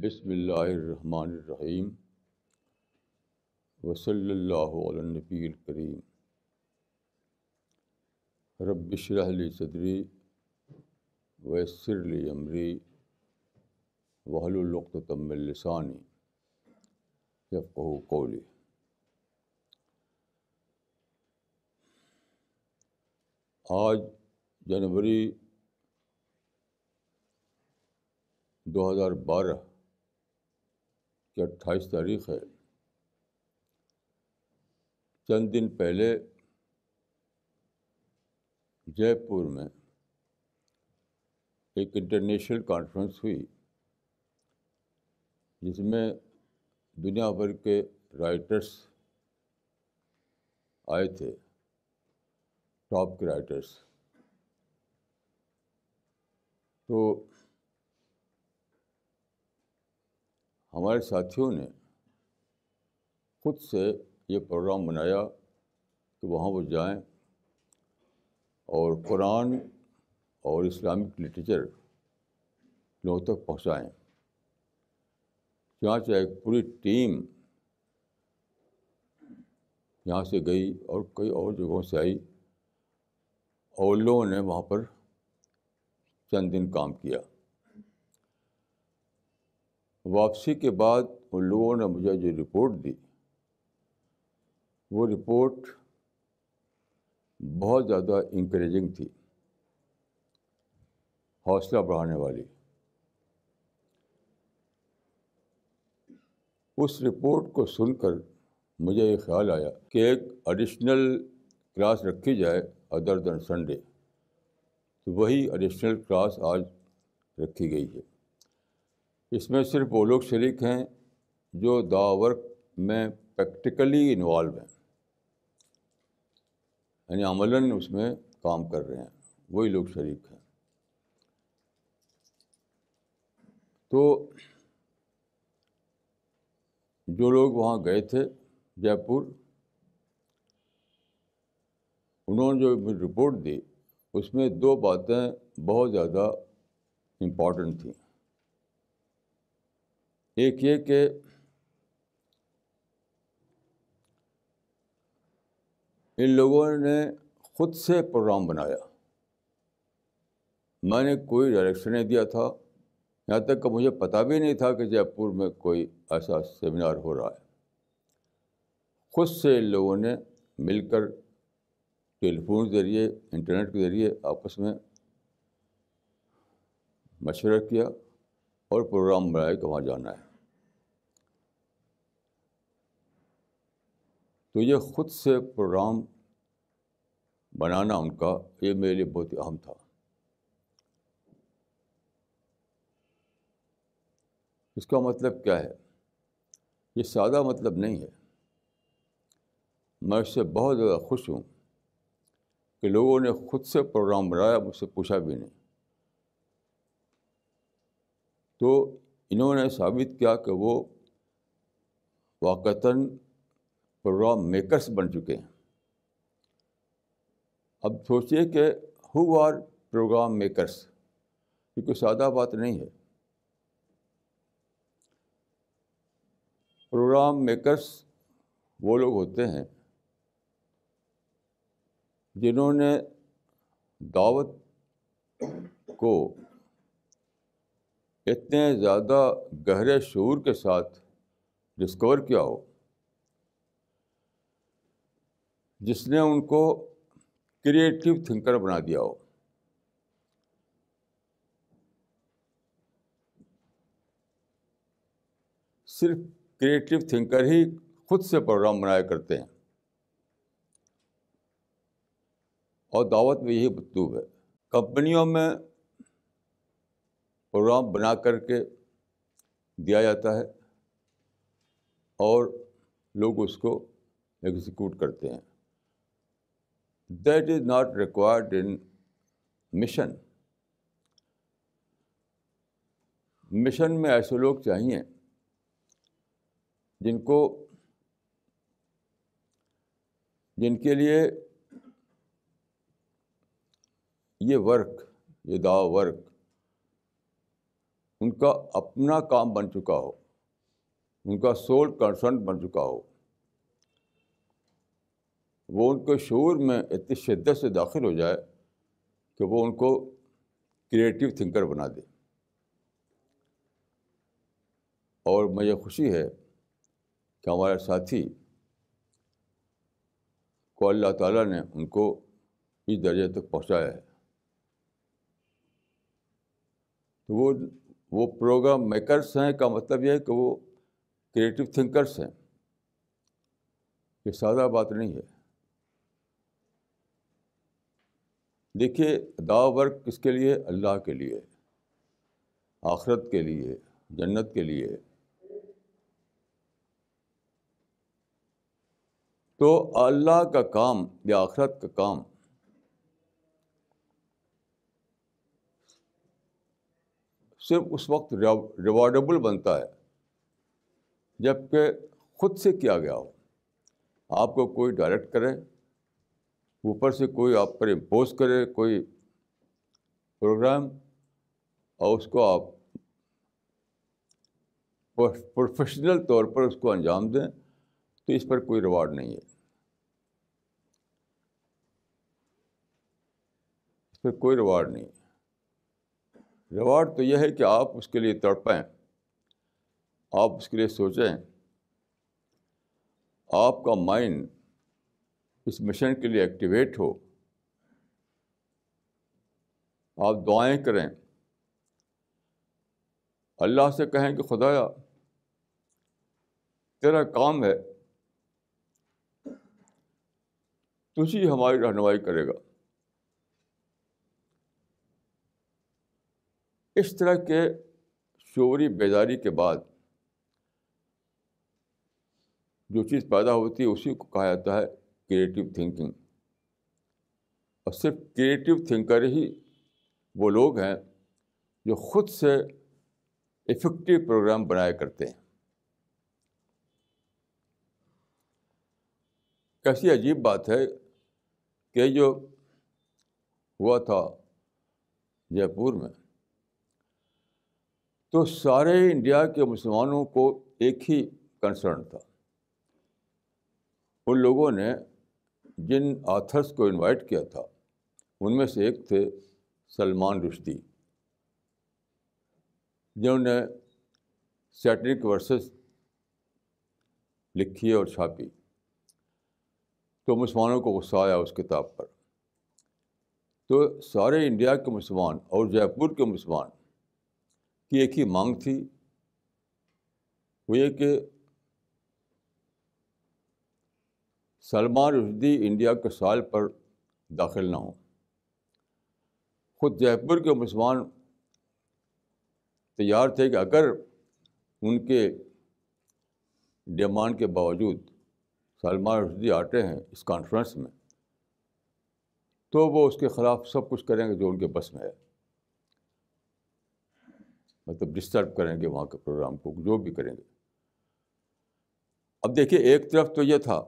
بسم اللہ الرحمن الرحیم وصلی اللہ علی الکریم رب اشرح لی صدری ویسر لی امری وحلالعقدۃ من لسانی یفقہوا قولی آج جنوری دو ہزار بارہ کی اٹھائیس تاریخ ہے۔ چند دن پہلے جے پور میں ایک انٹرنیشنل کانفرنس ہوئی، جس میں دنیا بھر کے رائٹرس آئے تھے، ٹاپ کے رائٹرس تو ہمارے ساتھیوں نے خود سے یہ پروگرام بنایا کہ وہاں وہ جائیں اور قرآن اور اسلامک لٹریچر لوگوں تک پہنچائیں۔ چنانچہ ایک پوری ٹیم یہاں سے گئی اور کئی اور جگہوں سے آئی اور لوگوں نے وہاں پر چند دن کام کیا۔ واپسی کے بعد ان لوگوں نے مجھے جو رپورٹ دی، وہ رپورٹ بہت زیادہ انکریجنگ تھی، حوصلہ بڑھانے والی۔ اس رپورٹ کو سن کر مجھے یہ خیال آیا کہ ایک ایڈیشنل کلاس رکھی جائے ادر دین سنڈے تو وہی ایڈیشنل کلاس آج رکھی گئی ہے۔ اس میں صرف وہ لوگ شریک ہیں جو دا ورک میں پریکٹیکلی انوالو ہیں۔ یعنی عملاً اس میں کام کر رہے ہیں۔ وہی لوگ شریک ہیں۔ تو جو لوگ وہاں گئے تھے جے پور انہوں نے جو رپورٹ دی، اس میں دو باتیں بہت زیادہ امپورٹنٹ تھیں۔ ایک یہ کہ ان لوگوں نے خود سے پروگرام بنایا۔ میں نے کوئی ڈائریکشن نہیں دیا تھا، یہاں تک کہ مجھے پتہ بھی نہیں تھا کہ جے پور میں کوئی ایسا سیمینار ہو رہا ہے۔ خود سے ان لوگوں نے مل کر ٹیلیفون کے ذریعے، انٹرنیٹ کے ذریعے آپس میں مشورہ کیا۔ اور پروگرام بنایا کہ وہاں جانا ہے۔ تو یہ خود سے پروگرام بنانا ان کا یہ میرے لیے بہت ہی اہم تھا۔ اس کا مطلب کیا ہے؟ یہ سادہ مطلب نہیں ہے۔ میں اس سے بہت زیادہ خوش ہوں کہ لوگوں نے خود سے پروگرام بنایا، مجھ سے پوچھا بھی نہیں۔ تو انہوں نے ثابت کیا کہ وہ واقعتاً پروگرام میکرس بن چکے ہیں۔ اب سوچیے کہ ہو آر پروگرام میکرس یہ کوئی سادہ بات نہیں ہے۔ پروگرام میکرس وہ لوگ ہوتے ہیں جنہوں نے دعوت کو اتنے زیادہ گہرے شعور کے ساتھ ڈسکور کیا ہو۔ جس نے ان کو کریٹیو تھنکر بنا دیا ہو۔ صرف کریٹیو تھنکر ہی خود سے پروگرام بنایا کرتے ہیں۔ اور دعوت میں یہی مطلوب ہے۔ کمپنیوں میں پروگرام بنا کر کے دیا جاتا ہے اور لوگ اس کو ایگزیکیوٹ کرتے ہیں۔ That is not required in mission mission میں ایسے لوگ چاہیے جن کو جن کے لیے یہ ورک یہ دا ورک ان کا اپنا کام بن چکا ہو، ان کا سول کنسرن بن چکا ہو۔ وہ ان کے شعور میں اتنی شدت سے داخل ہو جائے کہ وہ ان کو کریٹیو تھنکر بنا دے۔ اور مجھے خوشی ہے کہ ہمارے ساتھی کو اللہ تعالیٰ نے ان کو اس درجے تک پہنچایا ہے۔ تو وہ وہ پروگرام میکرس ہیں کا مطلب یہ ہے کہ وہ کریٹیو تھنکرس ہیں۔ یہ سادہ بات نہیں ہے۔ دیکھیے، دا ورک کس کے لیے؟ اللہ کے لیے۔ آخرت کے لیے، جنت کے لیے۔ تو اللہ کا کام یا آخرت کا کام صرف اس وقت ریوارڈیبل بنتا ہے جبکہ خود سے کیا گیا ہو۔ آپ کو کوئی ڈائریکٹ کرے اوپر سے کوئی آپ پر امپوز کرے کوئی پروگرام اور اس کو آپ پروفیشنل طور پر اس کو انجام دیں تو اس پر کوئی ریوارڈ نہیں ہے۔ اس پر کوئی ریوارڈ نہیں۔ ہے ریوارڈ تو یہ ہے کہ آپ اس کے لیے تڑپیں۔ آپ اس کے لیے سوچیں۔ آپ کا مائنڈ اس مشن کے لیے ایکٹیویٹ ہو۔ آپ دعائیں کریں۔ اللہ سے کہیں کہ خدایا، تیرا کام ہے۔ تجھی ہماری رہنمائی کرے گا۔ اس طرح کے شعوری بیداری کے بعد جو چیز پیدا ہوتی ہے اسی کو کہا جاتا ہے کریٹیو تھنکنگ اور صرف کریٹیو تھنکر ہی وہ لوگ ہیں جو خود سے افیکٹو پروگرام بنایا کرتے ہیں۔ کیسی عجیب بات ہے کہ جو ہوا تھا جے پور میں تو سارے انڈیا کے مسلمانوں کو ایک ہی کنسرن تھا۔ ان لوگوں نے جن آتھرس کو انوائٹ کیا تھا، ان میں سے ایک تھے سلمان رشدی۔ جنہوں نے سیٹرک ورسز لکھی اور چھاپی۔ تو مسلمانوں کو غصہ آیا اس کتاب پر۔ تو سارے انڈیا کے مسلمان اور جے پور کے مسلمان کی ایک ہی مانگ تھی، وہ یہ کہ سلمان رشدی انڈیا کے سال پر داخل نہ ہوں۔ خود جے پور کے مسلمان تیار تھے کہ اگر ان کے ڈیمانڈ کے باوجود سلمان رشدی آتے ہیں اس کانفرنس میں، تو وہ اس کے خلاف سب کچھ کریں گے جو ان کے بس میں ہے۔ مطلب ڈسٹرب کریں گے وہاں کے پروگرام کو، جو بھی کریں گے۔ اب دیکھیے، ایک طرف تو یہ تھا۔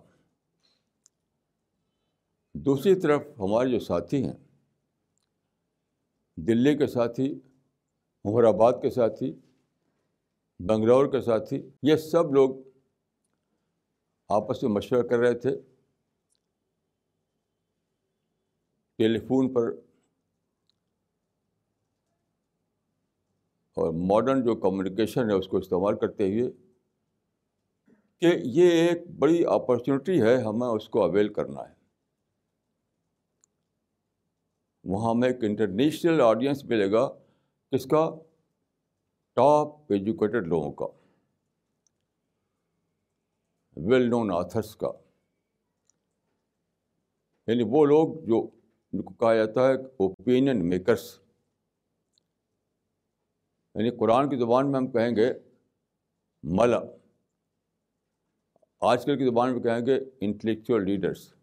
دوسری طرف ہمارے جو ساتھی ہیں، دلی کے ساتھی عمر آباد کے ساتھی، بنگلور کے ساتھی، یہ سب لوگ آپس میں مشورہ کر رہے تھے۔ ٹیلی فون پر اور ماڈرن جو کمیونیکیشن ہے اس کو استعمال کرتے ہوئے کہ یہ ایک بڑی اپرچونیٹی ہے ہمیں اس کو اویل کرنا ہے۔ وہاں ہمیں ایک انٹرنیشنل آڈینس ملے گا کس کا ٹاپ ایجوکیٹڈ لوگوں کا ویل نون آتھرس کا۔ یعنی وہ لوگ جو ان کو کہا جاتا ہے اوپینین میکرس یعنی قرآن کی زبان میں ہم کہیں گے ملا۔ آج کل کی زبان میں کہیں گے انٹلیکچوئل لیڈرس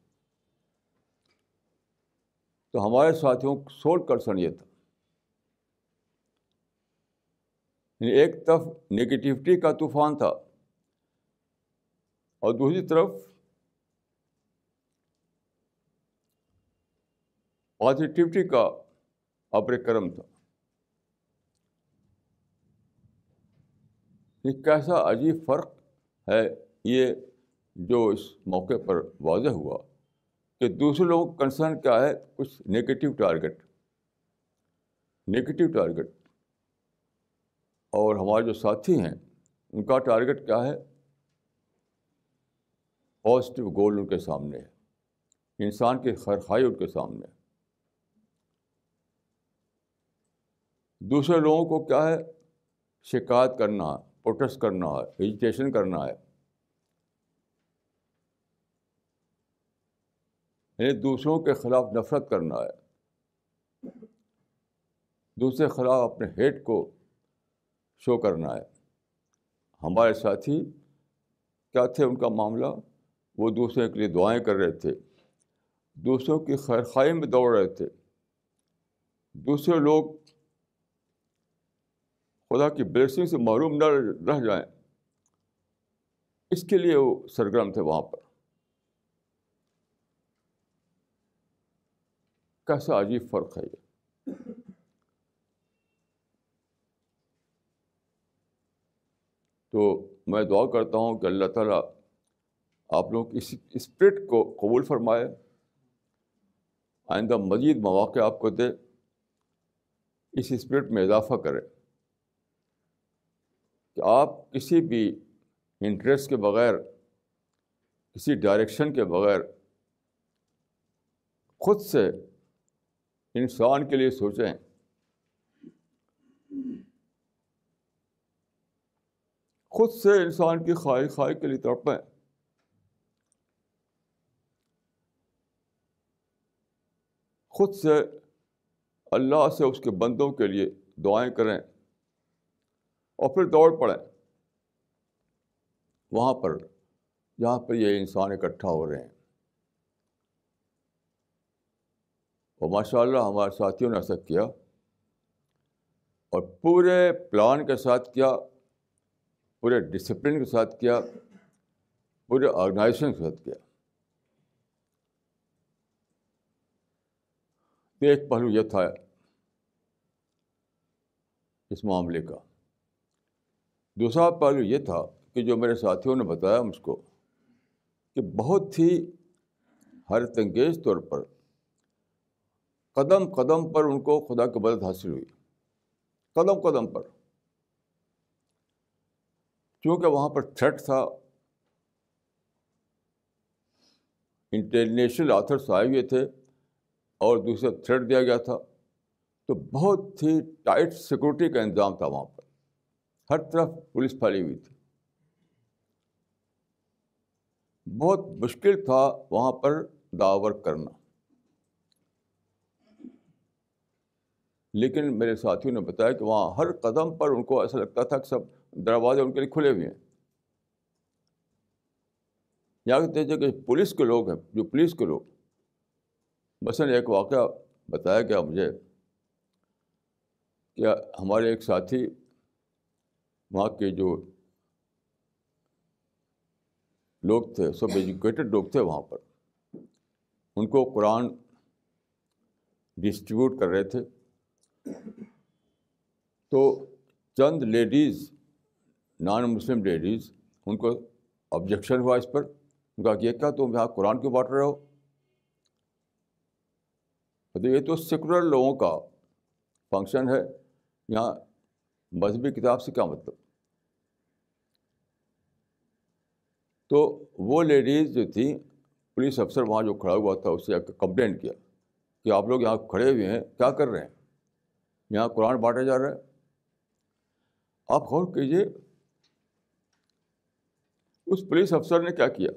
تو ہمارے ساتھیوں کو سول کنسرن یہ تھا۔ یعنی ایک طرف نگیٹیوٹی کا طوفان تھا اور دوسری طرف پازیٹیوٹی کا ابر کرم تھا۔ یہ کیسا عجیب فرق ہے یہ جو اس موقع پر واضح ہوا کہ دوسرے لوگوں کا کنسرن کیا ہے کچھ نگیٹو ٹارگیٹ نگیٹو ٹارگیٹ اور ہمارے جو ساتھی ہیں، ان کا ٹارگیٹ کیا ہے؟ پازیٹیو گول ان کے سامنے ہے، انسان کی خرخائی ان کے سامنے ہے۔ دوسرے لوگوں کو کیا ہے؟ شکایت کرنا پروٹیسٹ کرنا ہے ایجوٹیشن کرنا ہے۔ یعنی دوسروں کے خلاف نفرت کرنا ہے۔ دوسرے خلاف اپنے ہیٹ کو شو کرنا ہے۔ ہمارے ساتھی، کیا تھے ان کا معاملہ؟ وہ دوسرے کے لیے دعائیں کر رہے تھے۔ دوسروں کی خیر خائی میں دوڑ رہے تھے۔ دوسرے لوگ خدا کی بلیسنگ سے معروم نہ رہ جائیں۔ اس کے لیے وہ سرگرم تھے وہاں پر۔ کیسا عجیب فرق ہے یہ۔ تو میں دعا کرتا ہوں کہ اللہ تعالیٰ آپ لوگ اس اسپرٹ کو قبول فرمائے، آئندہ مزید مواقع آپ کو دے، اس اسپرٹ میں اضافہ کرے۔ کہ آپ کسی بھی انٹرسٹ کے بغیر، کسی ڈائریکشن کے بغیر خود سے انسان کے لیے سوچیں۔ خود سے انسان کی خواہ خواہ کے لیے تڑپیں۔ خود سے اللہ سے اس کے بندوں کے لیے دعائیں کریں۔ اور پھر دوڑ پڑیں وہاں پر، جہاں پر یہ انسان اکٹھا ہو رہے ہیں۔ اور ماشاء اللہ ہمارے ساتھیوں نے ایسا کیا اور پورے پلان کے ساتھ کیا، پورے ڈسپلن کے ساتھ کیا، پورے آرگنائزیشن کے ساتھ کیا۔ ایک پہلو یہ تھا اس معاملے کا۔ دوسرا پہلو یہ تھا کہ جو میرے ساتھیوں نے بتایا مجھ کو کہ بہت ہی حیرت انگیز طور پر قدم قدم پر ان کو خدا کی مدد حاصل ہوئی۔ قدم قدم پر۔ چونکہ وہاں پر تھریٹ تھا۔ انٹرنیشنل آتھرس آئے ہوئے تھے اور دوسرا تھریٹ دیا گیا تھا۔ تو بہت ہی ٹائٹ سیکورٹی کا انتظام تھا وہاں پر۔ ہر طرف پولیس پھیلی ہوئی تھی۔ بہت مشکل تھا وہاں پر داور کرنا۔ لیکن میرے ساتھیوں نے بتایا کہ وہاں ہر قدم پر ان کو ایسا لگتا تھا کہ سب دروازے ان کے لیے کھلے ہوئے ہیں۔ یہاں کہتے تھے کہ پولیس کے لوگ ہیں، جو پولیس کے لوگ۔ مثلاً ایک واقعہ بتایا گیا مجھے کہ ہمارے ایک ساتھی وہاں کے جو لوگ تھے، سب ایجوکیٹڈ لوگ تھے وہاں پر۔ ان کو قرآن ڈسٹریبیوٹ کر رہے تھے۔ تو چند لیڈیز نان مسلم لیڈیز ان کو آبجیکشن ہوا اس پر۔ ان کا یہ کیا تم یہاں قرآن کیوں بانٹ رہے ہو؟ تو یہ تو سیکولر لوگوں کا فنکشن ہے۔ یہاں مذہبی کتاب سے کیا مطلب؟ تو وہ لیڈیز جو تھیں، پولیس افسر وہاں جو کھڑا ہوا تھا، اس سے کمپلین کیا کہ آپ لوگ یہاں کھڑے ہوئے ہیں، کیا کر رہے ہیں؟ یہاں قرآن بانٹا جا رہا ہے۔ آپ غور کیجیے اس پولیس افسر نے کیا کیا؟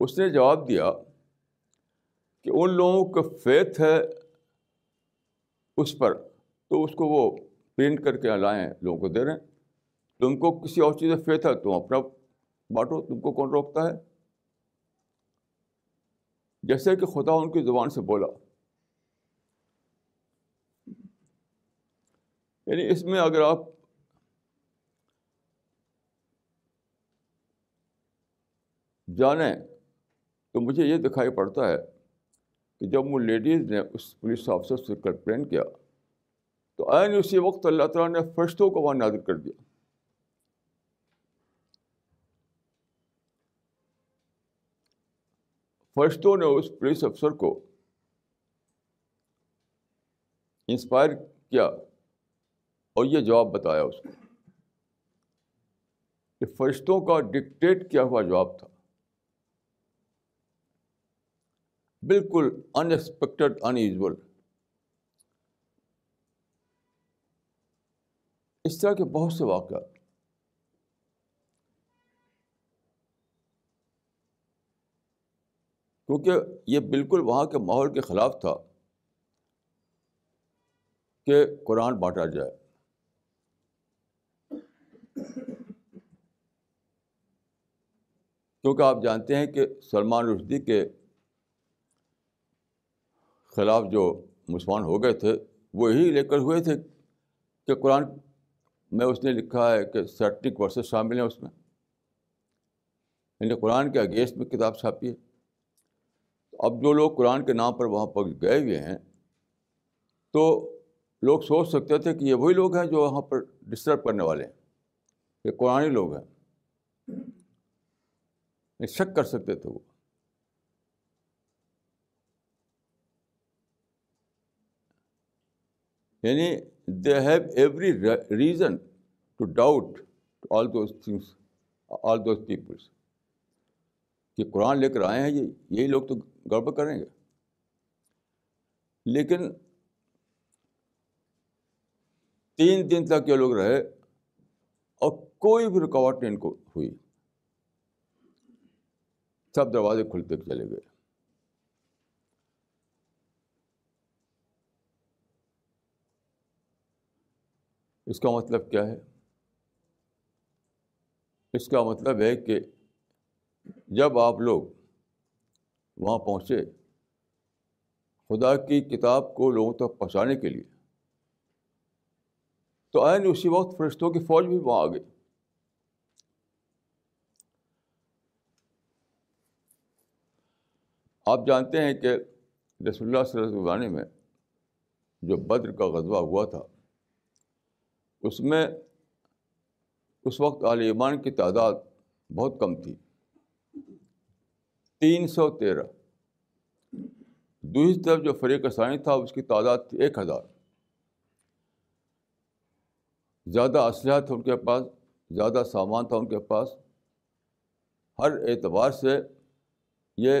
اس نے جواب دیا کہ ان لوگوں کا فیتھ ہے اس پر، تو اس کو وہ پرنٹ کر کے لائیں لوگوں کو دے رہے ہیں۔ تم کو کسی اور چیز فیتھ ہے تم اپنا بانٹو، تم کو کون روکتا ہے؟ جیسے کہ خدا ان کی زبان سے بولا۔ یعنی اس میں اگر آپ جانیں، تو مجھے یہ دکھائی پڑتا ہے کہ جب وہ لیڈیز نے اس پولیس آفیسر سے کمپلین کیا تو عین اسی وقت اللہ تعالیٰ نے فرشتوں کو وہاں نازر کر دیا۔ فرشتوں نے اس پولیس افسر کو انسپائر کیا اور یہ جواب بتایا اس کو کہ فرشتوں کا ڈکٹیٹ کیا ہوا جواب تھا۔ بالکل ان ایکسپیکٹڈ ان یوزول اس طرح کے بہت سے واقعات۔ کیونکہ یہ بالکل وہاں کے ماحول کے خلاف تھا کہ قرآن بانٹا جائے۔ کیونکہ آپ جانتے ہیں کہ سلمان رشدی کے خلاف جو مسلمان ہو گئے تھے وہی لے کر ہوئے تھے کہ قرآن میں اس نے لکھا ہے کہ سیٹک ورسز شامل ہیں اس میں۔ یعنی قرآن کے اگینسٹ میں کتاب چھاپی ہے۔ اب جو لوگ قرآن کے نام پر وہاں پر گئے ہوئے ہیں، تو لوگ سوچ سکتے تھے کہ یہ وہی لوگ ہیں جو وہاں پر ڈسٹرب کرنے والے ہیں۔ یہ قرآن لوگ ہیں۔ شک کر سکتے تھے وہ۔ یعنی they have every reason to doubt all those things all those peoples کہ قرآن لے کر آئے ہیں، یہ یہی لوگ تو گڑبڑ کریں گے۔ لیکن تین دن تک یہ لوگ رہے اور کوئی بھی رکاوٹ نہیں ان کو ہوئی۔ سب دروازے کھلتے چلے گئے۔ اس کا مطلب کیا ہے؟ اس کا مطلب ہے کہ جب آپ لوگ وہاں پہنچے، خدا کی کتاب کو لوگوں تک پہنچانے کے لیے، تو آئین اسی وقت فرشتوں کی فوج بھی وہاں آ گئی۔ آپ جانتے ہیں کہ رسول اللہ صلی اللہ علیہ زمانے میں جو بدر کا غزوہ ہوا تھا اس میں اس وقت عال ایمان کی تعداد بہت کم تھی۔ تین سو تیرہ۔ دوسری طرف جو فریق ثانی تھا، اس کی تعداد تھی ایک ہزار۔ زیادہ اسلحہ تھا ان کے پاس، زیادہ سامان تھا ان کے پاس۔ ہر اعتبار سے یہ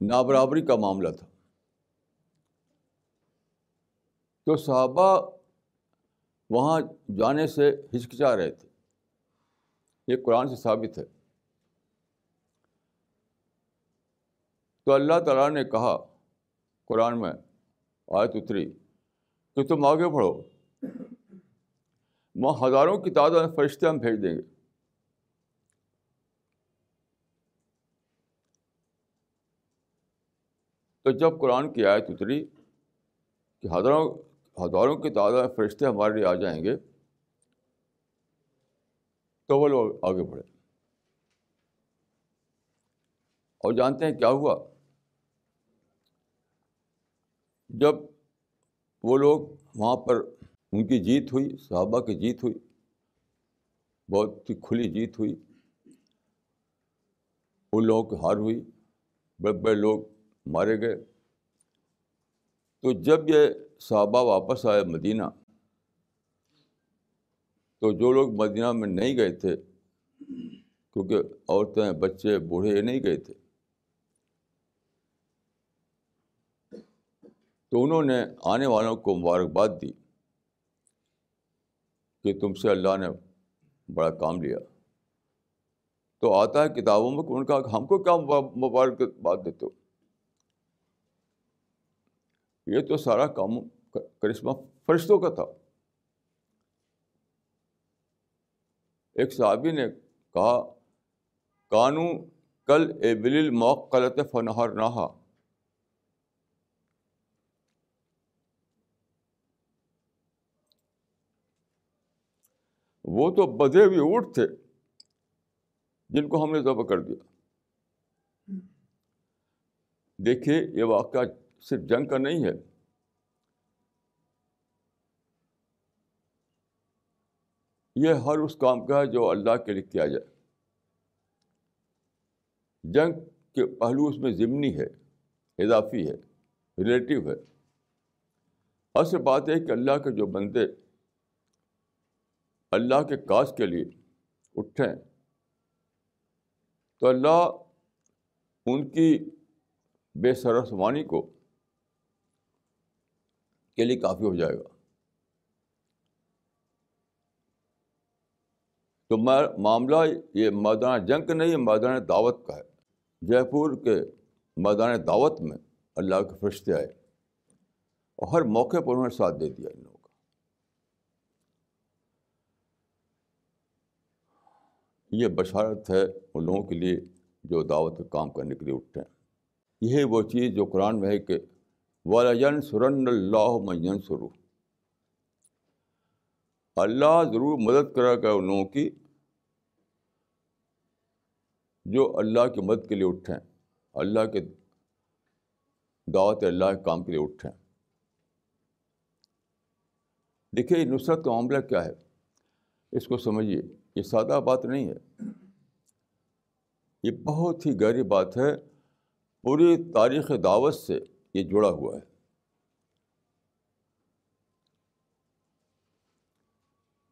نابرابری کا معاملہ تھا۔ تو صحابہ وہاں جانے سے ہچکچا رہے تھے۔ یہ قرآن سے ثابت ہے۔ تو اللہ تعالیٰ نے کہا قرآن میں آیت اتری، کہ تم آگے بڑھو۔ وہاں ہزاروں کی تعداد میں فرشتے ہم بھیج دیں گے۔ تو جب قرآن کی آیت اتری کہ ہزاروں ہزاروں کی تعداد میں فرشتے ہمارے لیے آ جائیں گے، تو وہ لوگ آگے بڑھے اور جانتے ہیں کیا ہوا؟ جب وہ لوگ وہاں پر ان کی جیت ہوئی، صحابہ کی جیت ہوئی، بہت ہی کھلی جیت ہوئی، ان لوگوں کی ہار ہوئی، بڑے بڑے لوگ مارے گئے۔ تو جب یہ صحابہ واپس آئے مدینہ۔ تو جو لوگ مدینہ میں نہیں گئے تھے، کیونکہ عورتیں، بچے، بوڑھے یہ نہیں گئے تھے۔ تو انہوں نے آنے والوں کو مبارکباد دی کہ تم سے اللہ نے بڑا کام لیا۔ تو آتا ہے کتابوں میں ان کا ہم کو کیا مبارکباد دیتے ہو؟ یہ تو سارا کام کرشمہ فرشتوں کا تھا۔ ایک صحابی نے کہا کانو کل اے بل موقلت فنہر نہا۔ وہ تو بدے ہوئے اونٹ تھے جن کو ہم نے ذبح کر دیا۔ دیکھیے یہ واقعہ صرف جنگ کا نہیں ہے۔ یہ ہر اس کام کا ہے جو اللہ کے لیے کیا جائے۔ جنگ کے پہلو اس میں ضمنی ہے، اضافی ہے ریلیٹیو ہے۔ اصل بات ہے کہ اللہ کے جو بندے اللہ کے کاج کے لیے اٹھیں، تو اللہ ان کی بے سرسمانی کو کے لیے کافی ہو جائے گا۔ تو معاملہ یہ میدان جنگ کا نہیں، یہ میدان دعوت کا ہے۔ جے پور کے میدان دعوت میں اللہ کے فرشتے آئے اور ہر موقع پر انہوں نے ساتھ دے دیا ان لوگوں کا۔ یہ بشارت ہے ان لوگوں کے لیے جو دعوت کا کام کرنے کے لیے اٹھتے ہیں۔ یہی وہ چیز جو قرآن میں ہے کہ والا سرن اللہ مین سرو اللہ ضرور مدد کرا گا ان لوگوں کی جو اللہ کی مدد کے لیے اٹھیں اللہ کے دعوت اللہ کے کام کے لیے اٹھیں دیکھیے نصرت کا معاملہ کیا ہے؟ اس کو سمجھیے، یہ سادہ بات نہیں ہے۔ یہ بہت ہی گہری بات ہے۔ پوری تاریخ دعوت سے یہ جڑا ہوا ہے۔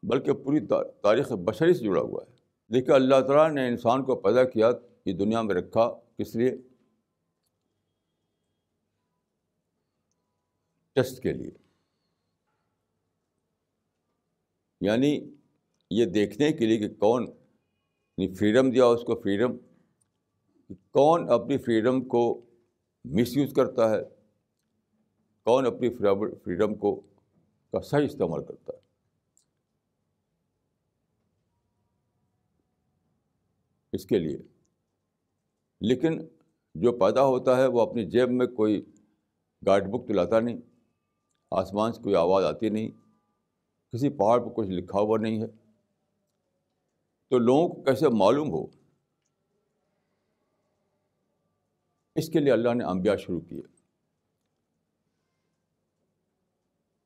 بلکہ پوری تاریخ بشری سے جڑا ہوا ہے۔ دیکھیے، اللہ تعالیٰ نے انسان کو پیدا کیا، یہ دنیا میں رکھا۔ کس لیے؟ ٹیسٹ کے لیے۔ یعنی یہ دیکھنے کے لیے کہ کون فریڈم دیا اس کو فریڈم کون اپنی فریڈم کو مس یوز کرتا ہے۔ کون اپنی فریڈم کو کا صحیح استعمال کرتا ہے۔ اس کے لیے۔ لیکن جو پیدا ہوتا ہے وہ اپنی جیب میں کوئی گائیڈ بک تو لاتا نہیں۔ آسمان سے کوئی آواز آتی نہیں۔ کسی پہاڑ پہ کچھ لکھا ہوا نہیں ہے۔ تو لوگوں کو کیسے معلوم ہو اس کے لیے اللہ نے انبیاء شروع کیے۔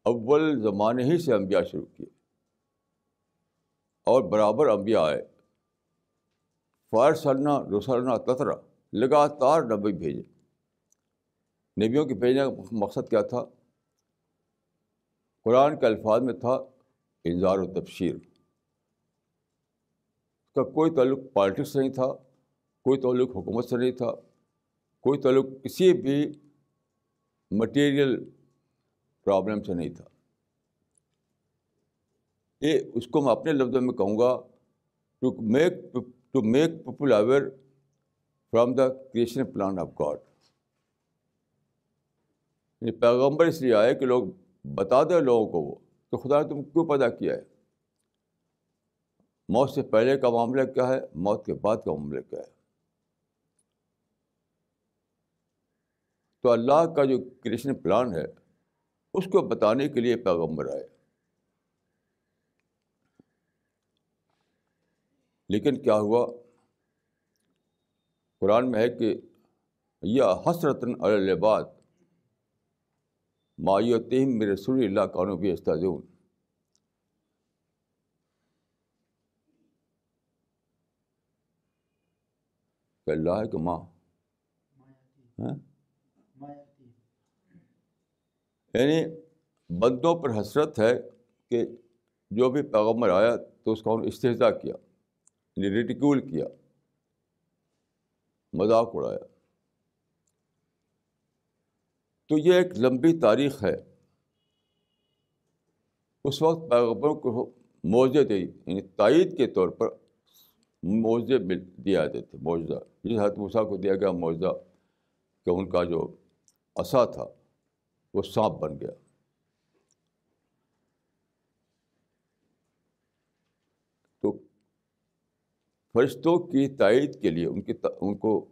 اول زمانے ہی سے انبیاء شروع کیے۔ اور برابر انبیاء آئے۔ فار سلنا رسلنا، تترا، لگاتار نبی بھیجے۔ نبیوں کے بھیجنے کا مقصد کیا تھا؟ قرآن کے الفاظ میں تھا انظار و تفشیر اس کا کوئی تعلق پالیٹکس سے نہیں تھا، کوئی تعلق حکومت سے نہیں تھا۔ کوئی تعلق کسی بھی مٹیریل پرابلم سے نہیں تھا۔ یہ اس کو میں اپنے لفظوں میں کہوں گا to make to make people aware from the creation plan of God پیغمبر اس لیے آئے کہ لوگ بتا دیں لوگوں کو وہ، تو خدا نے تم کیوں پیدا کیا ہے؟ موت سے پہلے کا معاملہ کیا ہے؟ موت کے بعد کا معاملہ کیا ہے؟ تو اللہ کا جو کرشن پلان ہے اس کو بتانے کے لیے پیغمبر آئے۔ لیکن کیا ہوا؟ قرآن میں ہے کہ یہ حسرتن الباد مایوتیم میرے رسول اللہ قانو بھی استاذون کہ اللہ ہے کہ ماں ہاں؟ یعنی بندوں پر حسرت ہے کہ جو بھی پیغمبر آیا تو اس کا انہوں استحصا کیا یعنی ریٹیکول کیا، مذاق اڑایا۔ تو یہ ایک لمبی تاریخ ہے۔ اس وقت پیغبروں کو موضے دی یعنی تائید کے طور پر معاوضے مل، دیا جاتے تھے معاوضہ۔ جس حد موسیٰ کو دیا گیا معاوضہ کہ ان کا جو عصا تھا وہ سانپ بن گیا۔ تو فرشتوں کی تائید کے لیے، ان کی ان کو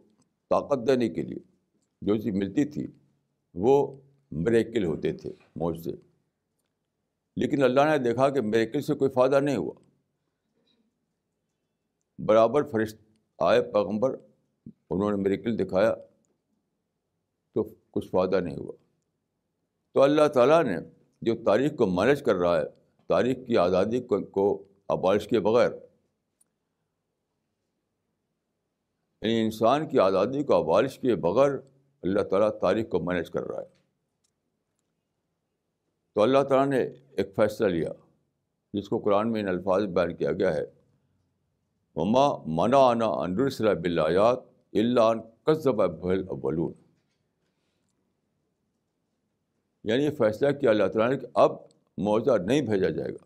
طاقت دینے کے لیے جو چیز ملتی تھی، وہ میریکل ہوتے تھے معجزے لیکن اللہ نے دیکھا کہ میریکل سے کوئی فائدہ نہیں ہوا۔ برابر فرشت آئے پیغمبر، انہوں نے میریکل دکھایا تو کچھ فائدہ نہیں ہوا۔ تو اللہ تعالیٰ نے جو تاریخ کو مینج کر رہا ہے، تاریخ کی آزادی کو ابالش کے بغیر یعنی انسان کی آزادی کو ابالش کے بغیر اللہ تعالیٰ تاریخ کو مینج کر رہا ہے۔ تو اللہ تعالیٰ نے ایک فیصلہ لیا، جس کو قرآن میں ان الفاظ بیان کیا گیا ہے۔ مما منا آنا انر صلی بلیات اللہ قصب اولون یعنی یہ فیصلہ کیا اللہ تعالیٰ نے کہ اب معاوضہ نہیں بھیجا جائے گا۔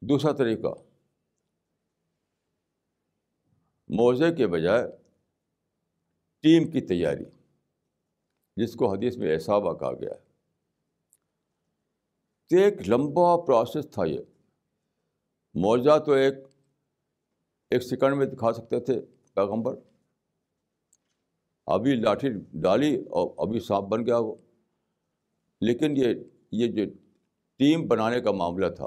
دوسرا طریقہ معاوضے کے بجائے ٹیم کی تیاری، جس کو حدیث میں احسابہ کہا گیا ہے۔ تو ایک لمبا پروسیس تھا یہ۔ معاوضہ تو ایک ایک سیکنڈ میں دکھا سکتے تھے پیغمبر۔ ابھی لاٹھی ڈالی اور ابھی سانپ بن گیا وہ۔ لیکن یہ یہ جو ٹیم بنانے کا معاملہ تھا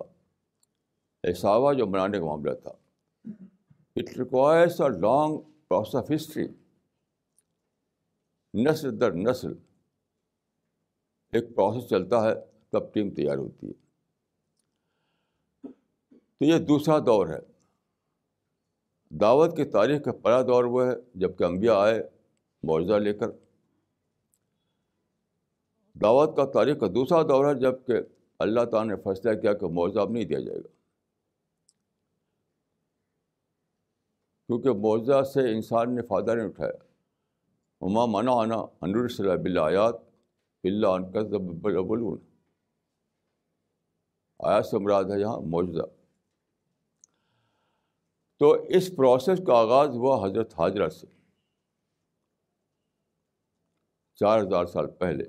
احساوا جو بنانے کا معاملہ تھا it requires a long process of history نسل در نسل ایک پروسیس چلتا ہے، تب ٹیم تیار ہوتی ہے۔ تو یہ دوسرا دور ہے۔ دعوت کی تاریخ کا پہلا دور وہ ہے، جبکہ انبیاء آئے۔ معاوضہ لے کر۔ دعوت کا تاریخ کا دوسرا دور ہے جبکہ اللہ تعالیٰ نے فیصلہ کیا کہ معاوضہ اب نہیں دیا جائے گا۔ کیونکہ معاوضہ سے انسان نے فائدہ نہیں اٹھایا۔ ہما منا آنا انور صلی اللہ آیات اللہ آیات سے مراد ہے یہاں معاوضہ تو اس پروسیس کا آغاز ہوا حضرت حاضرہ سے۔ چار ہزار سال پہلے۔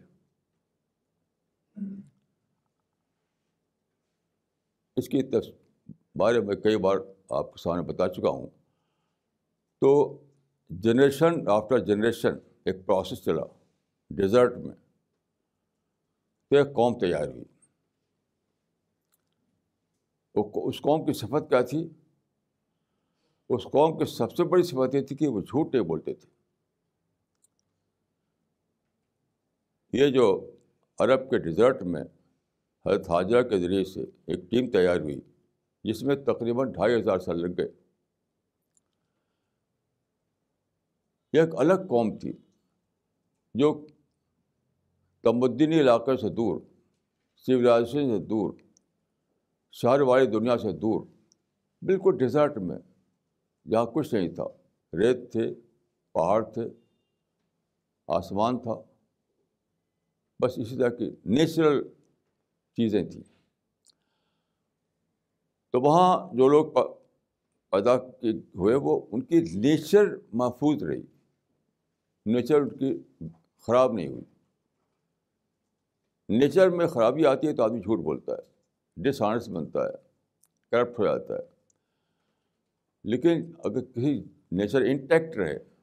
اس کی بارے میں کئی بار آپ کے سامنے بتا چکا ہوں۔ تو جنریشن آفٹر جنریشن ایک پروسیس چلا ڈیزرٹ میں۔ تو ایک قوم تیار ہوئی۔ اس قوم کی صفت کیا تھی؟ اس قوم کی سب سے بڑی صفت یہ تھی کہ وہ جھوٹ نہیں بولتے تھے۔ یہ جو عرب کے ڈیزرٹ میں حضرت حاجہ کے ذریعے سے ایک ٹیم تیار ہوئی، جس میں تقریباً ڈھائی ہزار سال لگ گئے۔ یہ ایک الگ قوم تھی جو تمدنی علاقے سے دور سویلائزیشن سے دور، شہر والی دنیا سے دور۔ بالکل ڈیزرٹ میں جہاں کچھ نہیں تھا۔ ریت تھے، پہاڑ تھے، آسمان تھا۔ بس اسی طرح کی نیچرل چیزیں تھیں۔ تو وہاں جو لوگ پیدا ہوئے وہ ان کی نیچر محفوظ رہی۔ نیچر ان کی خراب نہیں ہوئی۔ نیچر میں خرابی آتی ہے تو آدمی جھوٹ بولتا ہے ڈس آنرس بنتا ہے، کرپٹ ہو جاتا ہے۔ لیکن اگر کسی نیچر انٹیکٹ رہے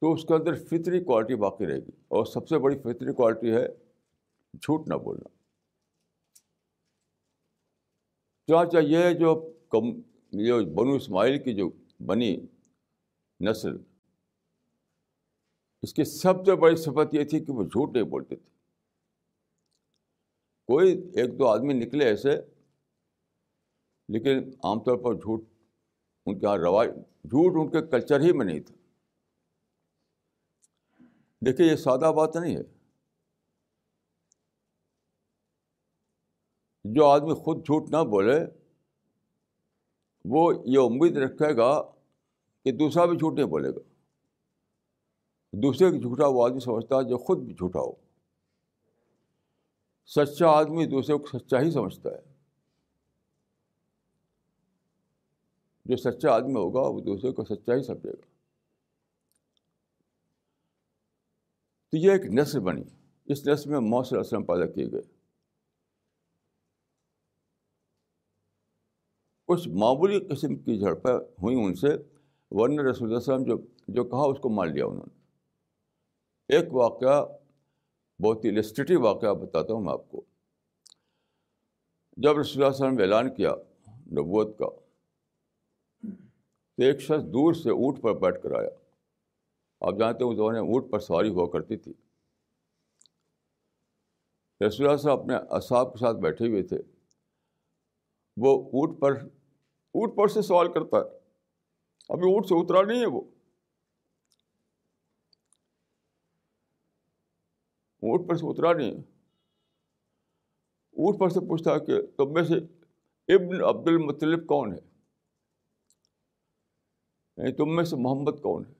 تو اس کے اندر فطری کوالٹی باقی رہے گی۔ اور سب سے بڑی فطری کوالٹی ہے جھوٹ نہ بولنا۔ چانچہ یہ جو کم، یہ بنو اسماعیل کی جو بنی نسل، اس کی سب سے بڑی صفت یہ تھی کہ وہ جھوٹ نہیں بولتے تھے۔ کوئی ایک دو آدمی نکلے ایسے، لیکن عام طور پر جھوٹ ان کے یہاں رواج، جھوٹ ان کے کلچر ہی میں نہیں تھا۔ دیکھیے یہ سادہ بات نہیں ہے۔ جو آدمی خود جھوٹ نہ بولے، وہ یہ امید رکھے گا کہ دوسرا بھی جھوٹ نہیں بولے گا۔ دوسرے کی جھوٹا وہ آدمی سمجھتا ہے جو خود بھی جھوٹا ہو۔ سچا آدمی دوسرے کو سچا ہی سمجھتا ہے۔ جو سچا آدمی ہوگا، وہ دوسرے کو سچا ہی سمجھے گا۔ تو یہ ایک نسل بنی۔ اس نسل میں مؤثر اسلم پیدا کیے گئے۔ کچھ معمولی قسم کی جھڑپیں ہوئیں ان سے۔ ورنہ رسول اللہ وسلم جو جو کہا، اس کو مان لیا انہوں نے۔ ایک واقعہ بہت ہی لسٹیٹو واقعہ بتاتا ہوں میں آپ کو۔ جب رسول اللہ وسلم نے اعلان کیا نبوت کا، تو ایک شخص دور سے اونٹ پر بیٹھ کر آیا۔ آپ جانتے ہیں اس زمانے میں اونٹ پر سواری ہوا کرتی تھی۔ رسول اللہ صاحب اپنے اصحاب کے ساتھ بیٹھے ہوئے تھے۔ وہ اونٹ پر اونٹ پر سے سوال کرتا ہے۔ ابھی اونٹ سے اترا نہیں ہے وہ۔ اونٹ پر سے اترا نہیں ہے۔ اونٹ پر سے پوچھتا کہ تم میں سے ابن عبد المطلب کون ہے؟ یعنی تم میں سے محمد کون ہے؟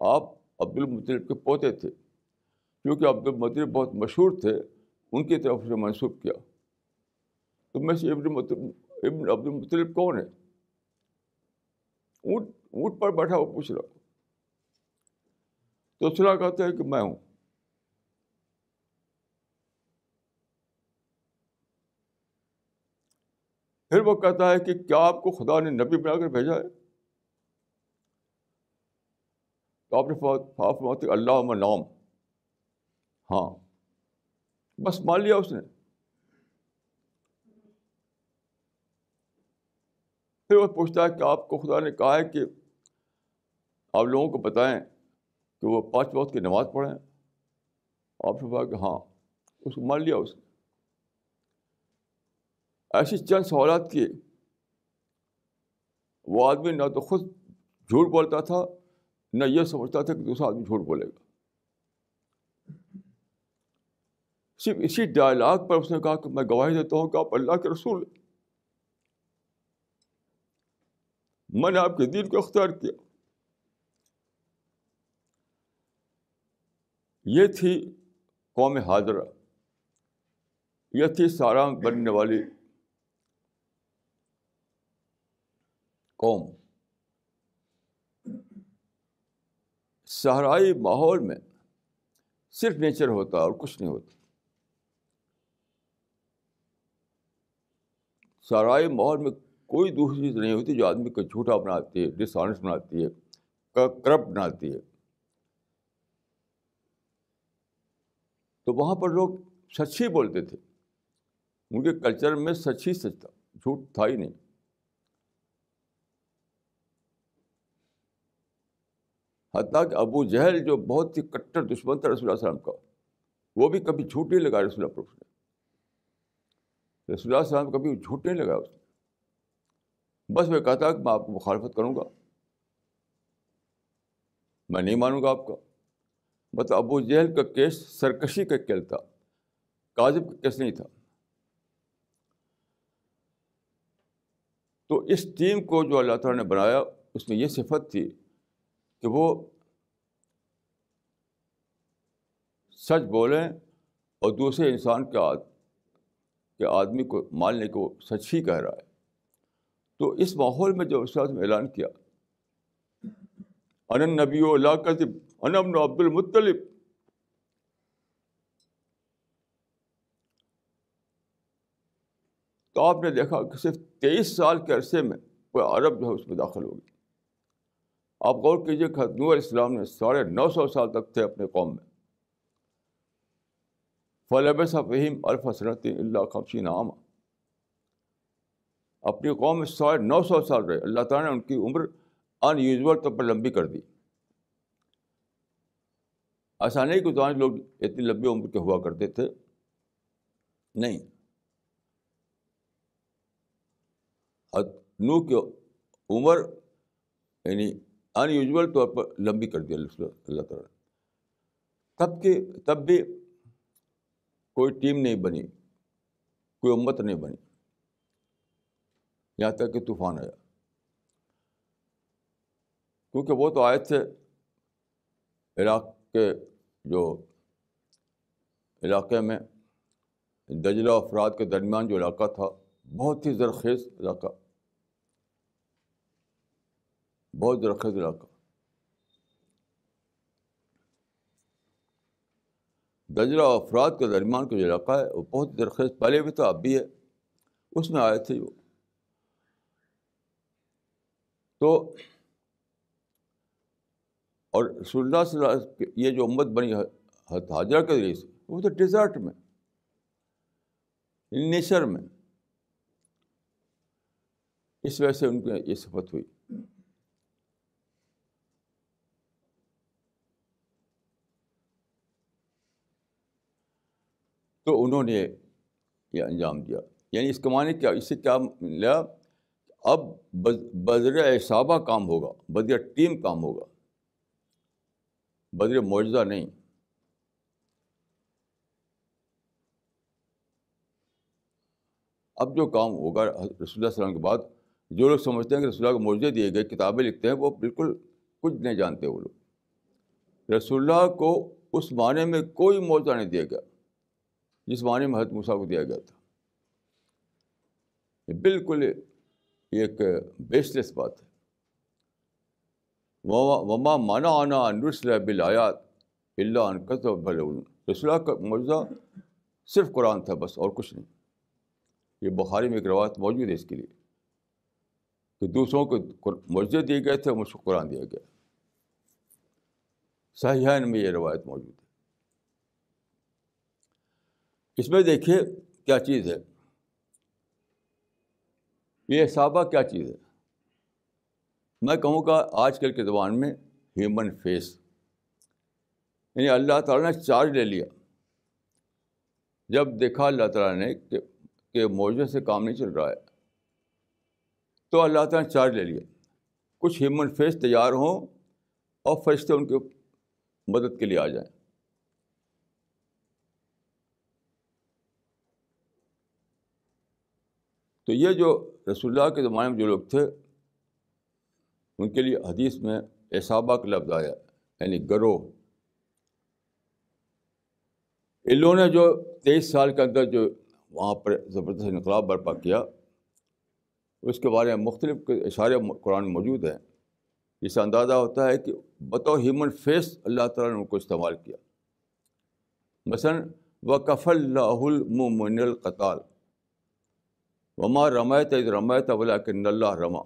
آپ عبد المطلب کے پوتے تھے۔ کیونکہ عبد المطلب بہت مشہور تھے، ان کی طرف سے منسوخ کیا۔ تم میں سے ابن مطلب ابن عبد المطلب کون ہے؟ اونٹ اونٹ پر بیٹھا وہ پوچھ رہا۔ تو سلا کہتے ہیں کہ میں ہوں۔ پھر وہ کہتا ہے کہ کیا آپ کو خدا نے نبی بنا کر بھیجا ہے تو آپ نے اللہ نام۔ ہاں۔ بس مان لیا اس نے۔ پھر وہ پوچھتا ہے کہ آپ کو خدا نے کہا ہے کہ آپ لوگوں کو بتائیں کہ وہ پانچ وقت کی نماز پڑھیں۔ آپ نے کہا کہ ہاں۔ اس کو مان لیا اس نے۔ ایسی چند سوالات کیے۔ وہ آدمی نہ تو خود جھوٹ بولتا تھا نہ یہ سمجھتا تھا کہ دوسرا آدمی جھوٹ بولے گا۔ صرف اسی ڈائلاگ پر اس نے کہا کہ میں گواہی دیتا ہوں کہ آپ اللہ کے رسول میں نے آپ کے دین کو اختیار کیا۔ یہ تھی قوم حاضرہ۔ یہ تھی سارا بننے والی قوم۔ صحرائی ماحول میں صرف نیچر ہوتا اور کچھ نہیں ہوتا۔ صحرائی ماحول میں کوئی دوسری چیز نہیں ہوتی جو آدمی کو جھوٹا بناتی ہے ڈس آنےسٹ بناتی ہے کرپٹ بناتی ہے۔ تو وہاں پر لوگ سچ ہی بولتے تھے۔ ان کے کلچر میں سچ ہی سچ تھا، جھوٹ تھا ہی نہیں۔ حتیٰ کہ ابو جہل جو بہت ہی کٹر دشمن تھا رسول اللہ وسلم کا، وہ بھی کبھی جھوٹ نہیں لگا رسول اللہ پر اس نے۔ رسول اللہ وسلم کبھی جھوٹ نہیں لگا اس نے۔ بس میں کہتا کہ میں آپ کو مخالفت کروں گا۔ میں نہیں مانوں گا آپ کا۔ مطلب ابو جہل کا کیس سرکشی کا کیل تھا، کاذب کا کیس نہیں تھا۔ تو اس ٹیم کو جو اللہ تعالیٰ نے بنایا، اس میں یہ صفت تھی کہ وہ سچ بولیں اور دوسرے انسان کے کے آدمی کو ماننے کو سچ ہی کہہ رہا ہے۔ تو اس ماحول میں جب استاد نے اعلان کیا ان نبی و اللہ کذب انم عبد المطلب۔ تو آپ نے دیکھا کہ صرف تیئیس سال کے عرصے میں کوئی عرب جو ہے اس میں داخل ہوگی آپ غور کیجیے کہ نور اسلام نے ساڑھے نو سو سال تک تھے اپنے قوم میں۔ فلب فہیم الفسرت اللہ خمسین عام اپنی قوم میں ساڑھے نو سو سال رہے۔ اللہ تعالیٰ نے ان کی عمر ان یوزول طور پر لمبی کر دی۔ ایسا نہیں کہ لوگ اتنی لمبی عمر کے ہوا کرتے تھے۔ نہیں۔ نو کی عمر یعنی ان یوزول طور پر لمبی کر دیا اللہ تعالیٰ تب کہ تب بھی کوئی ٹیم نہیں بنی، کوئی امت نہیں بنی۔ یہاں تک کہ طوفان آیا۔ کیونکہ وہ تو آئے تھے عراق کے جو علاقے میں دجلہ افراد کے درمیان جو علاقہ تھا، بہت ہی زرخیز علاقہ۔ بہت درخت علاقہ دجرہ افراد کے درمیان کا جو علاقہ ہے، وہ بہت درخت پہلے بھی تھا اب بھی ہے، اس میں آئے تھے وہ۔ تو اور رسول اللہ صلی اللہ یہ جو امت بنی، حاجرہ کے ذریعے سے وہ تو ڈیزرٹ میں، نیچر میں۔ اس وجہ سے ان کی یہ صفت ہوئی۔ تو انہوں نے یہ انجام دیا۔ یعنی اس کے معنی کیا، اس سے کیا ملا؟ اب بدر اصابہ کام ہوگا بدر ٹیم کام ہوگا۔ بدر معجزہ نہیں۔ اب جو کام ہوگا رسول اللہ علیہ وسلم کے بعد، جو لوگ سمجھتے ہیں کہ رسول اللہ کو معجزے دیے گئے، کتابیں لکھتے ہیں، وہ بالکل کچھ نہیں جانتے وہ لوگ۔ رسول اللہ کو اس معنی میں کوئی معاوضہ نہیں دیا گیا۔ جس معنی میں حضرت موسیٰ کو دیا گیا تھا۔ یہ بالکل ایک بیس لیس بات ہے۔ وما مانا آنا نسل بلایات اللہ انقط رسول کا معجزہ صرف قرآن تھا بس، اور کچھ نہیں۔ یہ بخاری میں ایک روایت موجود ہے اس کے لیے کہ دوسروں کو معجزے دیے گئے تھے، مجھ کو قرآن دیا گیا۔ صحیحین میں یہ روایت موجود ہے۔ اس میں دیکھیے کیا چیز ہے۔ یہ صحابہ کیا چیز ہے۔ میں کہوں گا آج کل کے زبان میں ہیومن فیس یعنی اللہ تعالیٰ نے چارج لے لیا۔ جب دیکھا اللہ تعالیٰ نے کہ کہ معجزے سے کام نہیں چل رہا ہے، تو اللہ تعالیٰ نے چارج لے لیا۔ کچھ ہیومن فیس تیار ہوں اور فرشتے ان کے مدد کے لیے آ جائیں۔ تو یہ جو رسول اللہ کے زمانے میں جو لوگ تھے، ان کے لیے حدیث میں احسابہ کا لفظ آیا یعنی گروہ۔ ان لوگوں نے جو تیئیس سال کے اندر جو وہاں پر زبردست انقلاب برپا کیا، اس کے بارے میں مختلف اشارے قرآن موجود ہیں۔ جس سے اندازہ ہوتا ہے کہ بطور ہیومن فیس اللہ تعالیٰ نے ان کو استعمال کیا۔ مثلاً و اللہ المن القطال وما رمایت رمایت اولا کہ اللہ رما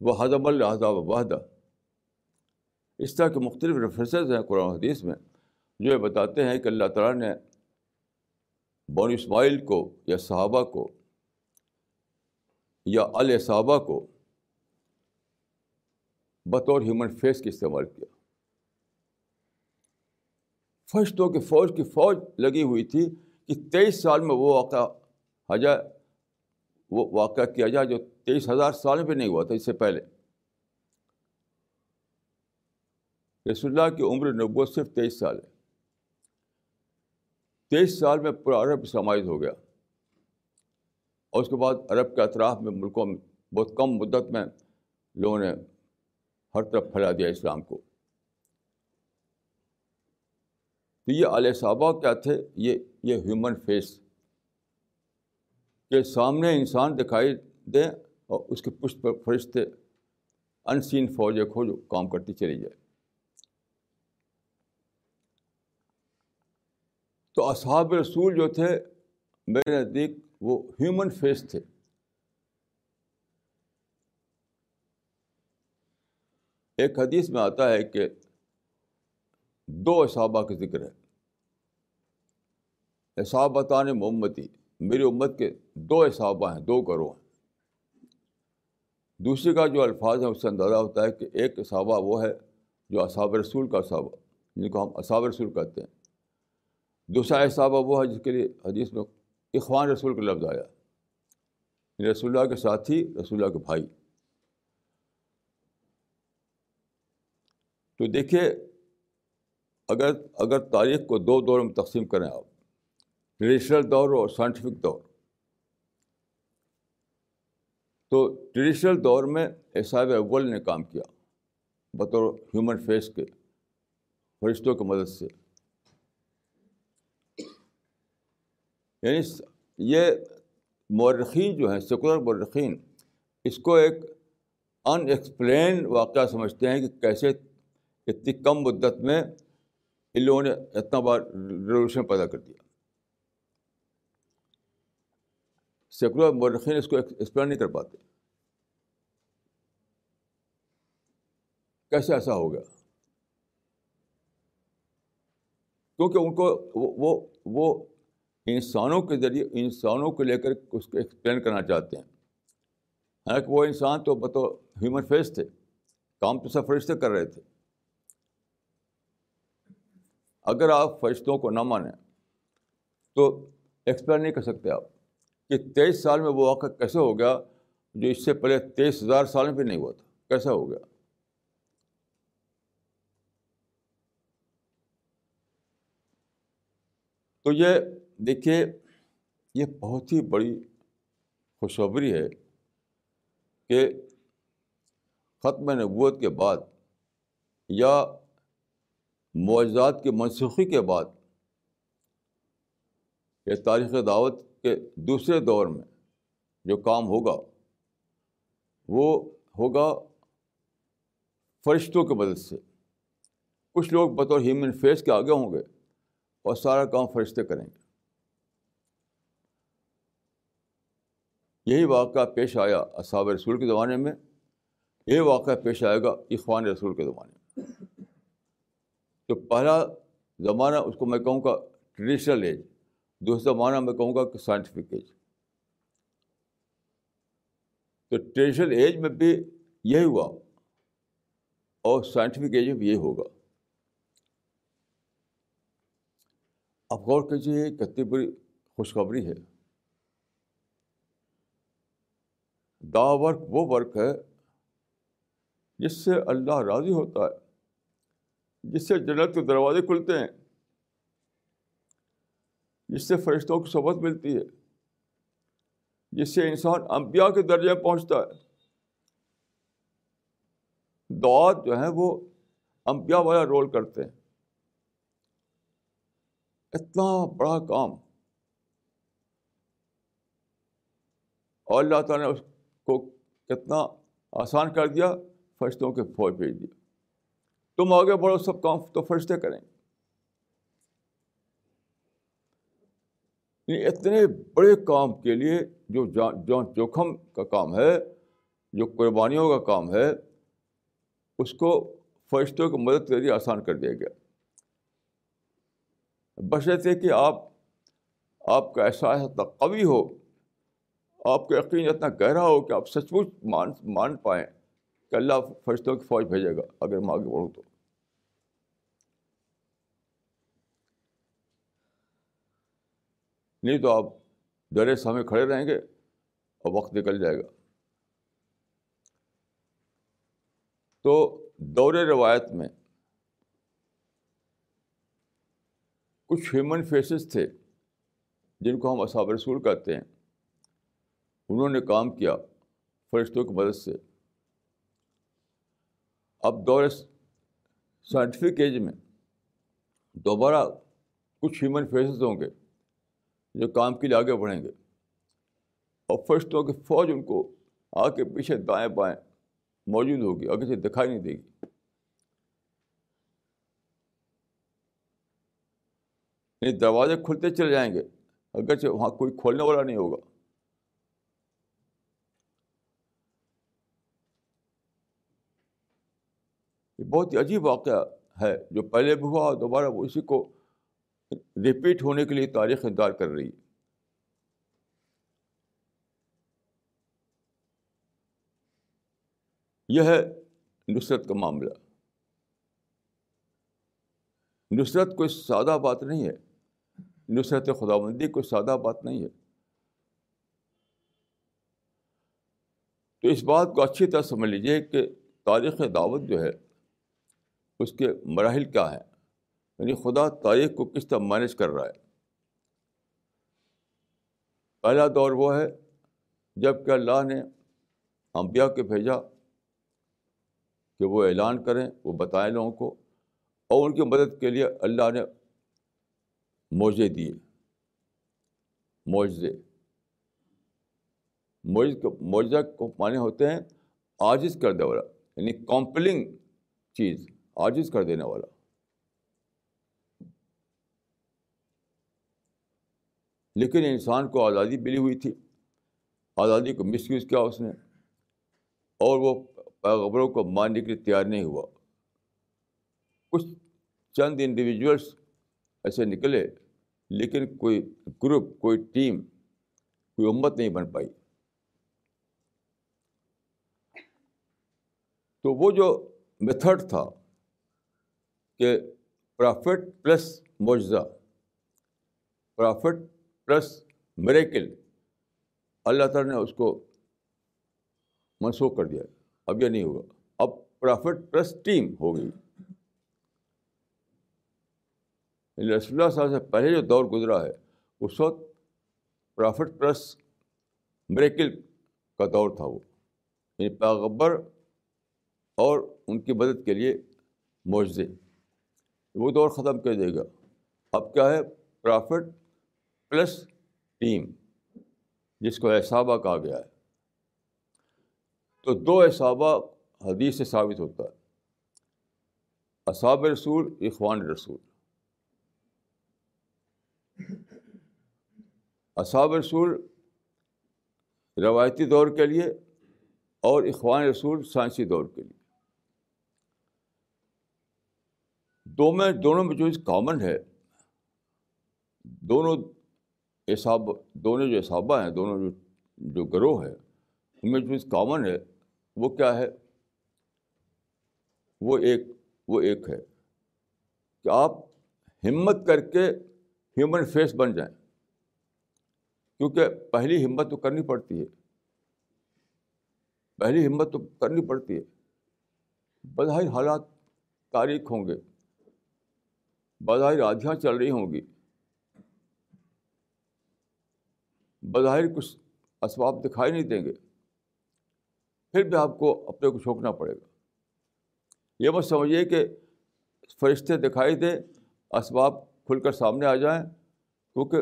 وہ حضب الحضاب وحدہ اس طرح کے مختلف ریفرنسز ہیں قرآن حدیث میں، جو یہ بتاتے ہیں کہ اللہ تعالیٰ نے بون اسماعیل کو یا صحابہ کو یا الصحابہ کو بطور ہیومن فیس کے استعمال کیا۔ فرشتوں کی فوج کی فوج لگی ہوئی تھی کہ تیئیس سال میں وہ واقعہ حجا وہ واقعہ کیا جائے جو تیئیس ہزار سال میں نہیں ہوا تھا، اس سے پہلے۔ رسول اللہ کی عمر نبوت صرف تیئیس سال ہے۔ تیئیس سال میں پورا عرب اسلامائز ہو گیا۔ اور اس کے بعد عرب کے اطراف میں ملکوں میں بہت کم مدت میں لوگوں نے ہر طرف پھیلا دیا اسلام کو۔ تو یہ علیہ صحابہ کیا تھے؟ یہ یہ ہیومن فیس کے سامنے انسان دکھائی دیں اور اس کے پشت پر فرشتے ان سین فوج کھو کام کرتی چلی جائے۔ تو اصحاب رسول جو تھے، میرے نزدیک وہ ہیومن فیس تھے۔ ایک حدیث میں آتا ہے کہ دو اصحابہ کا ذکر ہے۔ اصابتان محمتی میری امت کے دو اصحابہ ہیں، دو گروہ ہیں۔ دوسری کا جو الفاظ ہے اس سے اندازہ ہوتا ہے کہ ایک اصحابہ وہ ہے جو اصحاب رسول کا صحابہ جن کو ہم اصحاب رسول کہتے ہیں۔ دوسرا احسابہ وہ ہے جس کے لیے حدیث میں اخوان رسول کا لفظ آیا۔ یعنی رسول اللہ کے ساتھی، رسول اللہ کے بھائی۔ تو دیکھیے، اگر اگر تاریخ کو دو دور میں تقسیم کریں آپ ٹریڈیشنل دور اور سائنٹیفک دور تو ٹریڈیشنل دور میں احساب اول نے کام کیا، بطور ہیومن فیس کے، فرشتوں کی مدد سے۔ یعنی یہ مورخین جو ہیں سیکولر مورخین، اس کو ایک ان ایکسپلین واقعہ سمجھتے ہیں کہ کیسے اتنی کم مدت میں ان لوگوں نے اتنا بار ریولیوشن پیدا کر دیا۔ سیکولر مورخین اس کو ایکسپلین نہیں کر پاتے۔ کیسے ایسا ہو گیا کیونکہ ان کو وہ وہ انسانوں کے ذریعے انسانوں کو لے کر اس کو ایکسپلین کرنا چاہتے ہیں۔ حالانکہ وہ انسان تو بطور ہیومن فیس تھے، کام تو سب فرشتے کر رہے تھے۔ اگر آپ فرشتوں کو نہ مانیں تو ایکسپلین نہیں کر سکتے آپ۔ کہ تیئیس سال میں وہ واقعہ کیسے ہو گیا جو اس سے پہلے تیئیس ہزار سال میں بھی نہیں ہوا تھا؟ کیسا ہو گیا؟ تو یہ دیکھیے، یہ بہت ہی بڑی خوشخبری ہے کہ ختم نبوت کے بعد یا معجزات کی منسوخی کے بعد یہ تاریخ دعوت کے دوسرے دور میں جو کام ہوگا، وہ ہوگا فرشتوں کی مدد سے۔ کچھ لوگ بطور ہیومن فیس کے آگے ہوں گے اور سارا کام فرشتے کریں گے۔ یہی واقعہ پیش آیا اصحاب رسول کے زمانے میں۔ یہ واقعہ پیش آئے گا اخوان رسول کے زمانے میں۔ تو پہلا زمانہ اس کو میں کہوں گا ٹریڈیشنل ایج دوسرا زمانہ میں کہوں گا کہ سائنٹیفک ایج تو ٹریڈیشنل ایج میں بھی یہی ہوا اور سائنٹیفک ایج میں بھی یہی ہوگا. آپ غور کیجیے کتنی بڑی خوشخبری ہے. دا ورک وہ ورک ہے جس سے اللہ راضی ہوتا ہے، جس سے جنت کے دروازے کھلتے ہیں جس سے فرشتوں کی صحبت ملتی ہے، جس سے انسان انبیاء کے درجے میں پہنچتا ہے۔ دعات جو ہیں وہ امبیا والا رول کرتے ہیں۔ اتنا بڑا کام۔ اور اللہ تعالیٰ نے اس کو کتنا آسان کر دیا، فرشتوں کے فوج بھیج دیا۔ تم آگے بڑھو، سب کام تو فرشتے کریں۔ یعنی یعنی اتنے بڑے کام کے لیے جو جوکھم کا کام ہے، جو قربانیوں کا کام ہے، اس کو فرشتوں کی مدد کے ذریعے آسان کر دیا گیا۔ بشرطے کہ آپ آپ کا احساس اتنا قوی ہو، آپ کا یقین اتنا گہرا ہو کہ آپ سچ مچ مان مان پائیں کہ اللہ فرشتوں کی فوج بھیجے گا، اگر میں آگے بڑھوں تو۔ نہیں تو آپ ڈرے سامنے کھڑے رہیں گے اور وقت نکل جائے گا۔ تو دور روایت میں کچھ ہیومن فیسز تھے جن کو ہم اصحاب رسول کہتے ہیں۔ انہوں نے کام کیا فرشتوں کی مدد سے۔ اب دور سائنٹیفک ایج میں دوبارہ کچھ ہیومن فیسز ہوں گے۔ جو کام کے لیے آگے بڑھیں گے۔ اور فرشتوں کی فوج ان کو آ کے پیچھے دائیں بائیں موجود ہوگی، آگے سے دکھائی نہیں دے گی۔ نہیں دروازے کھلتے چلے جائیں گے، اگرچہ وہاں کوئی کھولنے والا نہیں ہوگا۔ یہ بہت ہی عجیب واقعہ ہے، جو پہلے بھی ہوا دوبارہ وہ اسی کو ریپیٹ ہونے کے لیے تاریخ انتظار کر رہی ہے۔ یہ ہے نصرت کا معاملہ۔ نصرت کوئی سادہ بات نہیں ہے۔ نصرت خدا بندی کوئی سادہ بات نہیں ہے۔ تو اس بات کو اچھی طرح سمجھ لیجیے کہ تاریخ دعوت جو ہے، اس کے مراحل کیا ہیں۔ یعنی خدا تاریخ کو کس طرح مینیج کر رہا ہے۔ پہلا دور وہ ہے جبکہ اللہ نے انبیاء کے بھیجا کہ وہ اعلان کریں، وہ بتائیں لوگوں کو اور ان کی مدد کے لیے اللہ نے معجزے دیے۔ معجزے۔ معجزہ کو معنی ہوتے ہیں عاجز کر دے والا یعنی کمپلنگ چیز عاجز کر دینے والا۔ یعنی لیکن انسان کو آزادی ملی ہوئی تھی۔ آزادی کو مس یوز کیا اس نے۔ اور وہ پیغبروں کو ماننے کے لیے تیار نہیں ہوا۔ کچھ چند انڈیویجولس ایسے نکلے، لیکن کوئی گروپ کوئی ٹیم کوئی امت نہیں بن پائی۔ تو وہ جو میتھڈ تھا کہ پرافٹ پلس معجزہ پرافٹ پلس میریکل اللہ تعالیٰ نے اس کو منسوخ کر دیا اب یہ نہیں ہوگا۔ اب پرافٹ پلس ٹیم ہوگی۔ یعنی رسول اللہ صلی اللہ سے پہلے جو دور گزرا ہے، اس وقت پرافٹ پلس میریکل کا دور تھا وہ۔ یعنی پیغبر اور ان کی مدد کے لیے معجزے۔ وہ دور ختم کر دے گا۔ اب کیا ہے؟ پرافٹ پلس ٹیم، جس کو احسابہ کہا گیا ہے۔ تو دو احسابہ حدیث سے ثابت ہوتا ہے۔ اصاب رسول، اخوان رسول۔ اصاب رسول روایتی دور کے لیے اور اخوان رسول سائنسی دور کے لیے۔ دو میں، دونوں میں جو کامن ہے، دونوں احساب دونوں جو احسابہ ہیں، دونوں جو جو گروہ ہیں ان میں جو کامن ہے، وہ کیا ہے؟ وہ ایک وہ ایک ہے کہ آپ ہمت کر کے ہیومن فیس بن جائیں۔ کیونکہ پہلی ہمت تو کرنی پڑتی ہے۔ پہلی ہمت تو کرنی پڑتی ہے۔ بظاہر حالات تاریخ ہوں گے۔ بظاہر آدھیاں چل رہی ہوں گی۔ بظاہر کچھ اسباب دکھائی نہیں دیں گے۔ پھر بھی آپ کو اپنے کو چھوکنا پڑے گا۔ یہ بس سمجھیے کہ فرشتے دکھائی دیں، اسباب کھل کر سامنے آ جائیں، کیونکہ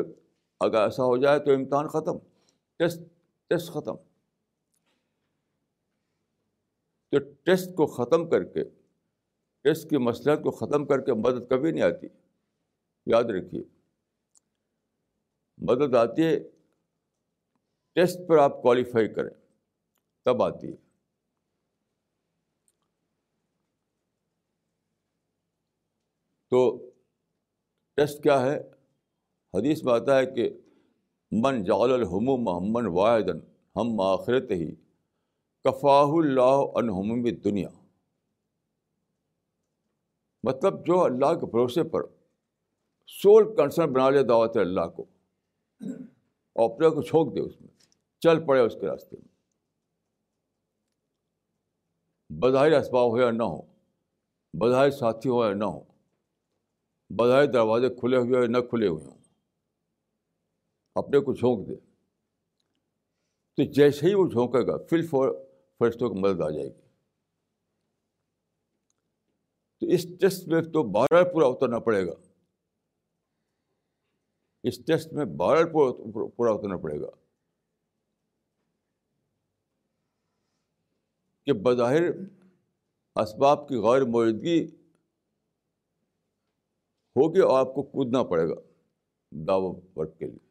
اگر ایسا ہو جائے تو امتحان ختم، ٹیسٹ ٹیسٹ ختم۔ تو ٹیسٹ کو ختم کر کے، ٹیسٹ کی مسلحت کو ختم کر کے مدد کبھی نہیں آتی۔ یاد رکھیے، مدد آتی ہے ٹیسٹ پر آپ کوالیفائی کریں۔ تب آتی ہے۔ تو ٹیسٹ کیا ہے؟ حدیث میں آتا ہے کہ من جعل الحم محمد واحد ہم آخرت ہی کفاہ اللہ انہم دنیا مطلب جو اللہ کے بھروسے پر سول کنسرن بنا لے دعوت اللہ کو، اور اپنے کو چھونک دے اس میں۔ چل پڑے اس کے راستے میں۔ بظاہر اسباب ہو یا نہ ہو، بظاہر ساتھی ہو یا نہ ہو، بظاہر دروازے کھلے ہوئے یا نہ کھلے ہوئے ہوں، اپنے کو جھونک دے۔ تو جیسے ہی وہ جھونکے گا، فل فور فرشتوں کی مدد آ جائے گی۔ تو اس ٹیسٹ میں تو بارہ پورا اترنا پڑے گا۔ اس ٹیسٹ میں بارہ پورا اترنا پڑے گا۔ کہ بظاہر اسباب کی غیر موجودگی ہوگی اور آپ کو کودنا پڑے گا دعو ورک کے لیے۔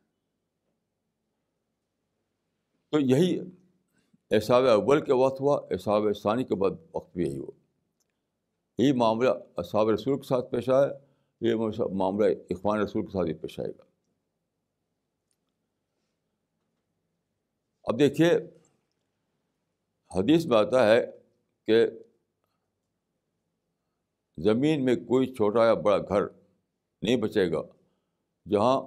تو یہی احساب اول کے وقت ہوا احساب ثانی کے بعد وقت بھی یہی ہوا۔ یہی معاملہ اصحاب رسول کے ساتھ پیش آیا یہ معاملہ اخوان رسول کے ساتھ بھی پیش آئے گا۔ اب دیکھیے حدیث میں آتا ہے کہ زمین میں کوئی چھوٹا یا بڑا گھر نہیں بچے گا جہاں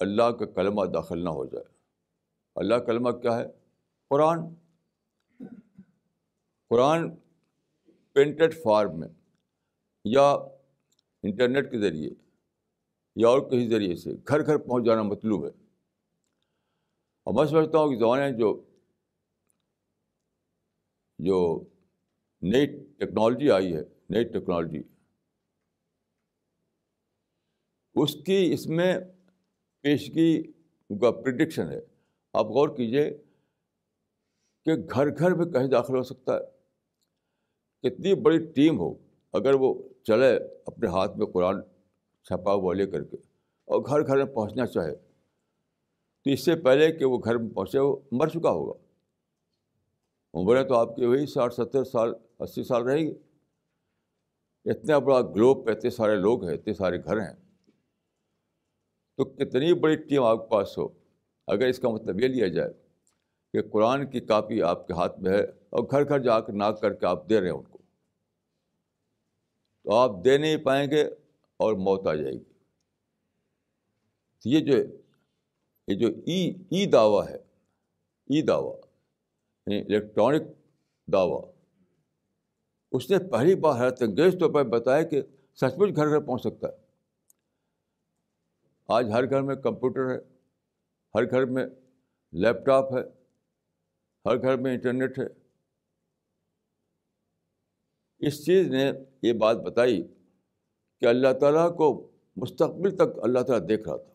اللہ کا کلمہ داخل نہ ہو جائے۔ اللہ کلمہ کیا ہے؟ قرآن۔ قرآن پرنٹڈ فارم میں یا انٹرنیٹ کے ذریعے یا اور کسی ذریعے سے گھر گھر پہنچ جانا مطلوب ہے۔ اور میں سمجھتا ہوں کہ زمانے جو جو نئی ٹیکنالوجی آئی ہے، نئی ٹیکنالوجی۔ اس کی اس میں پیشگی کا پرڈکشن ہے۔ آپ غور کیجیے کہ گھر گھر میں کہیں داخل ہو سکتا ہے۔ کتنی بڑی ٹیم ہو، اگر وہ چلے اپنے ہاتھ میں قرآن چھپا ہوا لے کر کے اور گھر گھر میں پہنچنا چاہے۔ تو اس سے پہلے کہ وہ گھر میں پہنچے، وہ مر چکا ہوگا۔ عمریں تو آپ کی وہی ساٹھ ستر سال، اسی سال رہے گی۔ اتنا بڑا گلوب پہ اتنے سارے لوگ ہیں، اتنے سارے گھر ہیں۔ تو کتنی بڑی ٹیم آپ کے پاس ہو؟ اگر اس کا مطلب یہ لیا جائے کہ قرآن کی کاپی آپ کے ہاتھ میں ہے اور گھر گھر جا کے ناک کر کے آپ دے رہے ہیں ان کو، تو آپ دے نہیں پائیں گے اور موت آ جائے گی۔ یہ جو یہ جو ای ای دعویٰ ہے، ای دعویٰ یعنی الیکٹرانک دعویٰ۔ اس نے پہلی بار حیرت انگیز طور پر بتایا کہ سچ مچ گھر گھر پہنچ سکتا ہے۔ آج ہر گھر میں کمپیوٹر ہے، ہر گھر میں لیپ ٹاپ ہے، ہر گھر میں انٹرنیٹ ہے۔ اس چیز نے یہ بات بتائی کہ اللہ تعالیٰ کو مستقبل تک اللہ تعالیٰ دیکھ رہا تھا۔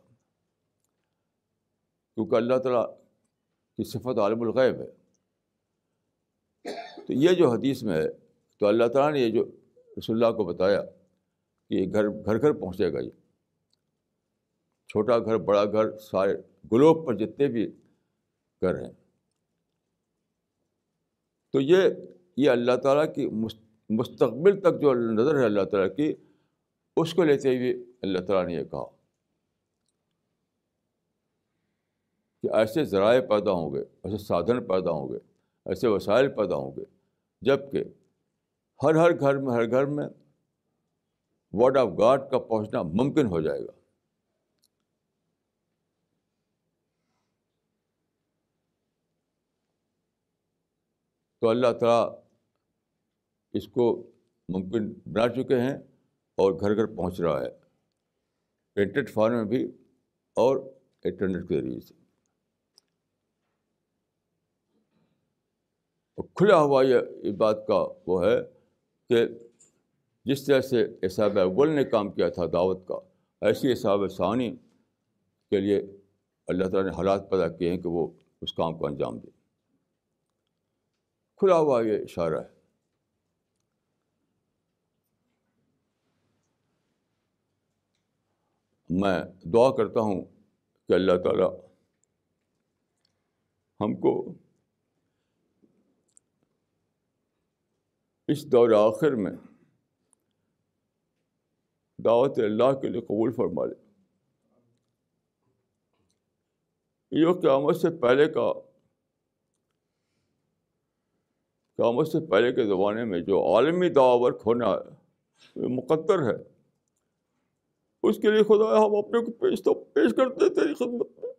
کیونکہ اللہ تعالیٰ کی صفت عالم الغیب ہے۔ تو یہ جو حدیث میں ہے، تو اللہ تعالیٰ نے یہ جو رسول اللہ کو بتایا کہ یہ گھر گھر گھر پہنچے گا یہ۔ چھوٹا گھر، بڑا گھر، سارے گلوب پر جتنے بھی گھر ہیں۔ تو یہ یہ اللہ تعالیٰ کی مستقبل تک جو نظر ہے اللہ تعالیٰ کی، اس کو لیتے ہوئے اللہ تعالیٰ نے یہ کہا کہ ایسے ذرائع پیدا ہوں گے، ایسے سادھن پیدا ہوں گے ایسے وسائل پیدا ہوں گے۔ جبکہ ہر ہر گھر میں، ہر گھر میں ورڈ آف گاڈ کا پہنچنا ممکن ہو جائے گا۔ تو اللہ تعالیٰ اس کو ممکن بنا چکے ہیں اور گھر گھر پہنچ رہا ہے۔ پرنٹڈ فارم میں بھی اور انٹرنیٹ کے ذریعے سے۔ کھلا ہوا یہ اس بات کا وہ ہے کہ جس طرح سے احساب اول نے کام کیا تھا دعوت کا، ایسی احساب ثانی کے لیے اللہ تعالیٰ نے حالات پیدا کیے ہیں کہ وہ اس کام کو انجام دے۔ کھلا ہوا یہ اشارہ ہے۔ میں دعا کرتا ہوں کہ اللہ تعالیٰ ہم کو اس دور آخر میں دعوت اللہ کے لیے قبول فرما لے۔ یہ قیامت سے پہلے کا قیامت سے پہلے کے زمانے میں جو عالمی دعا ورک ہونا ہے وہ مقدر ہے، اس کے لیے خدا ہم اپنے کو پیش تو پیش کرتے تیری خدمت میں۔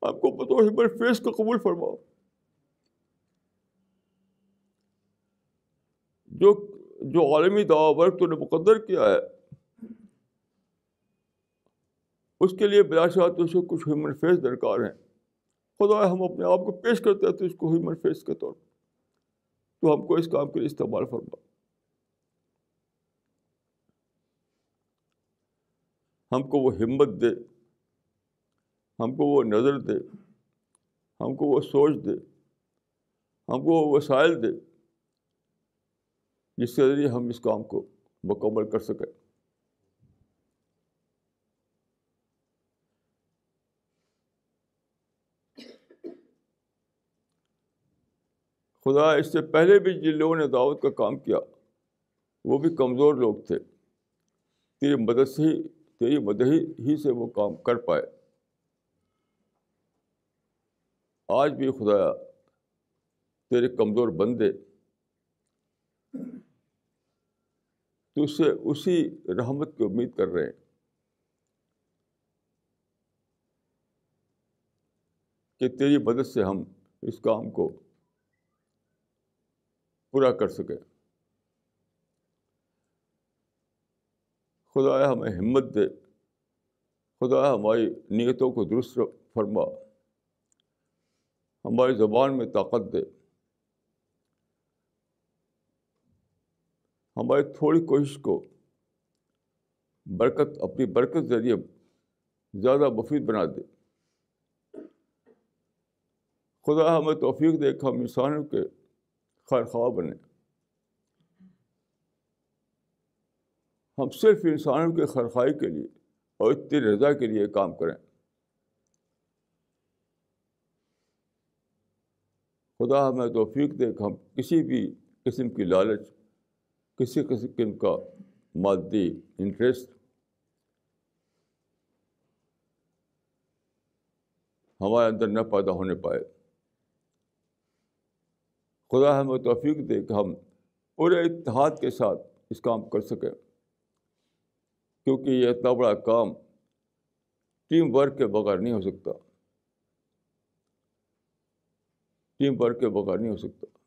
آپ کو بتاؤ ہمر فیس کا قبول فرماؤ۔ جو جو عالمی دعا ورک تو نے مقدر کیا ہے۔ اس کے لیے بلا شاہ تو اسے کچھ ہیومن فیس درکار ہیں۔ خدا ہم اپنے آپ کو پیش کرتے ہیں تو اس کو ہیومن فیس کے طور پر۔ تو ہم کو اس کام کے لیے استعمال فرما۔ ہم کو وہ ہمت دے۔ ہم کو وہ نظر دے۔ ہم کو وہ سوچ دے۔ ہم کو وہ وسائل دے۔ جس کے ذریعے ہم اس کام کو مکمل کر سکیں۔ خدا اس سے پہلے بھی جن لوگوں نے دعوت کا کام کیا، وہ بھی کمزور لوگ تھے۔ تیری مدد سے ہی تیری مدد ہی سے وہ کام کر پائے۔ آج بھی خدا تیرے کمزور بندے تو اس سے اسی رحمت کی امید کر رہے ہیں۔ کہ تیری مدد سے ہم اس کام کو پورا کر سکیں۔ خدا ہمیں ہمت دے۔ خدا ہماری نیتوں کو درست فرما۔ ہماری زبان میں طاقت دے۔ ہماری تھوڑی کوشش کو برکت، اپنی برکت ذریعے زیادہ مفید بنا دے۔ خدا ہمیں توفیق دے کہ ہم انسانوں کے خیر خواہ بنے ہم صرف انسانوں کے خرخائی کے لیے اور اتنی رضا کے لیے کام کریں۔ خدا ہمیں توفیق دے کہ ہم کسی بھی قسم کی لالچ کسی قسم کا مادی انٹرسٹ ہمارے اندر نہ پیدا ہونے پائے۔ خدا ہمیں توفیق دے کہ ہم پورے اتحاد کے ساتھ اس کام کر سکیں۔ کیونکہ یہ اتنا بڑا کام ٹیم ورک کے بغیر نہیں ہو سکتا۔ ٹیم ورک کے بغیر نہیں ہو سکتا۔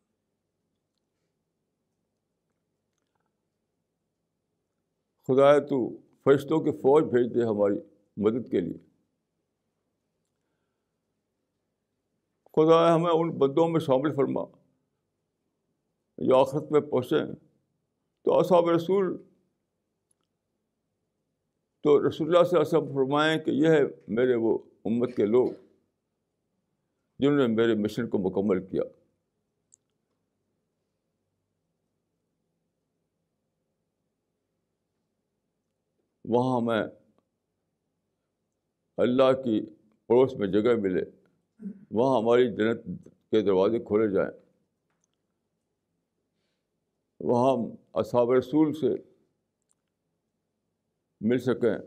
خدا تو فرشتوں کی فوج بھیج دے ہماری مدد کے لیے۔ خدا ہمیں ان بدوں میں شامل فرما۔ جو آخرت میں پہنچے۔ تو اصحاب رسول تو رسول اللہ سے ایسا فرمائیں کہ یہ ہے میرے وہ امت کے لوگ جنہوں نے میرے مشن کو مکمل کیا۔ وہاں ہمیں اللہ کی پڑوس میں جگہ ملے۔ وہاں ہماری جنت کے دروازے کھولے جائیں۔ وہاں اصحاب رسول سے مل سکیں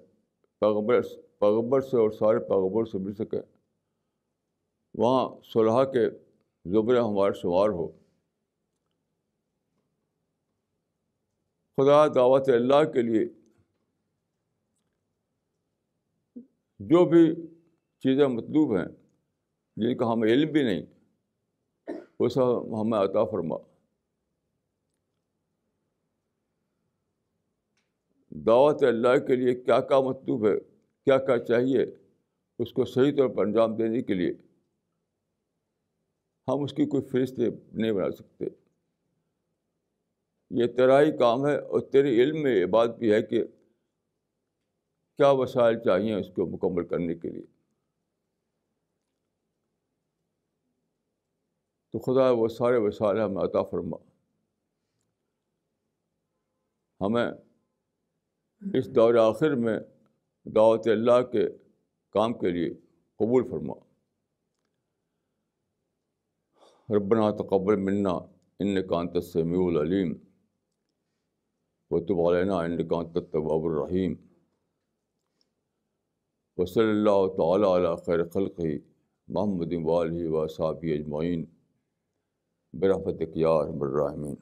پیغبر پیغبر سے اور سارے پیغبر سے مل سکیں۔ وہاں صلاح کے زبرے ہمارے شمار ہو۔ خدا دعوت اللہ کے لیے جو بھی چیزیں مطلوب ہیں، جن کا ہمیں علم بھی نہیں، وہ سب ہمیں عطا فرما۔ دعوت اللہ کے لیے کیا کیا مطلوب ہے، کیا کیا چاہیے، اس کو صحیح طور پر انجام دینے کے لیے۔ ہم اس کی کوئی فہرست نہیں بنا سکتے۔ یہ تیرا ہی کام ہے اور تیرے علم میں یہ بات بھی ہے کہ کیا وسائل چاہیے اس کو مکمل کرنے کے لیے؟ تو خدا وہ سارے وسائل ہمیں عطا فرما۔ ہمیں اس دور آخر میں دعوت اللہ کے کام کے لیے قبول فرما۔ ربنا تقبل منا ان کانت سمیع العلیم۔ و تب علینا ان کانت طباب الرحیم۔ وصلی اللہ تعالیٰ علیہ خیر خلقی محمد والی و صابی اجمعین۔ برحمت یا رحم الرحمین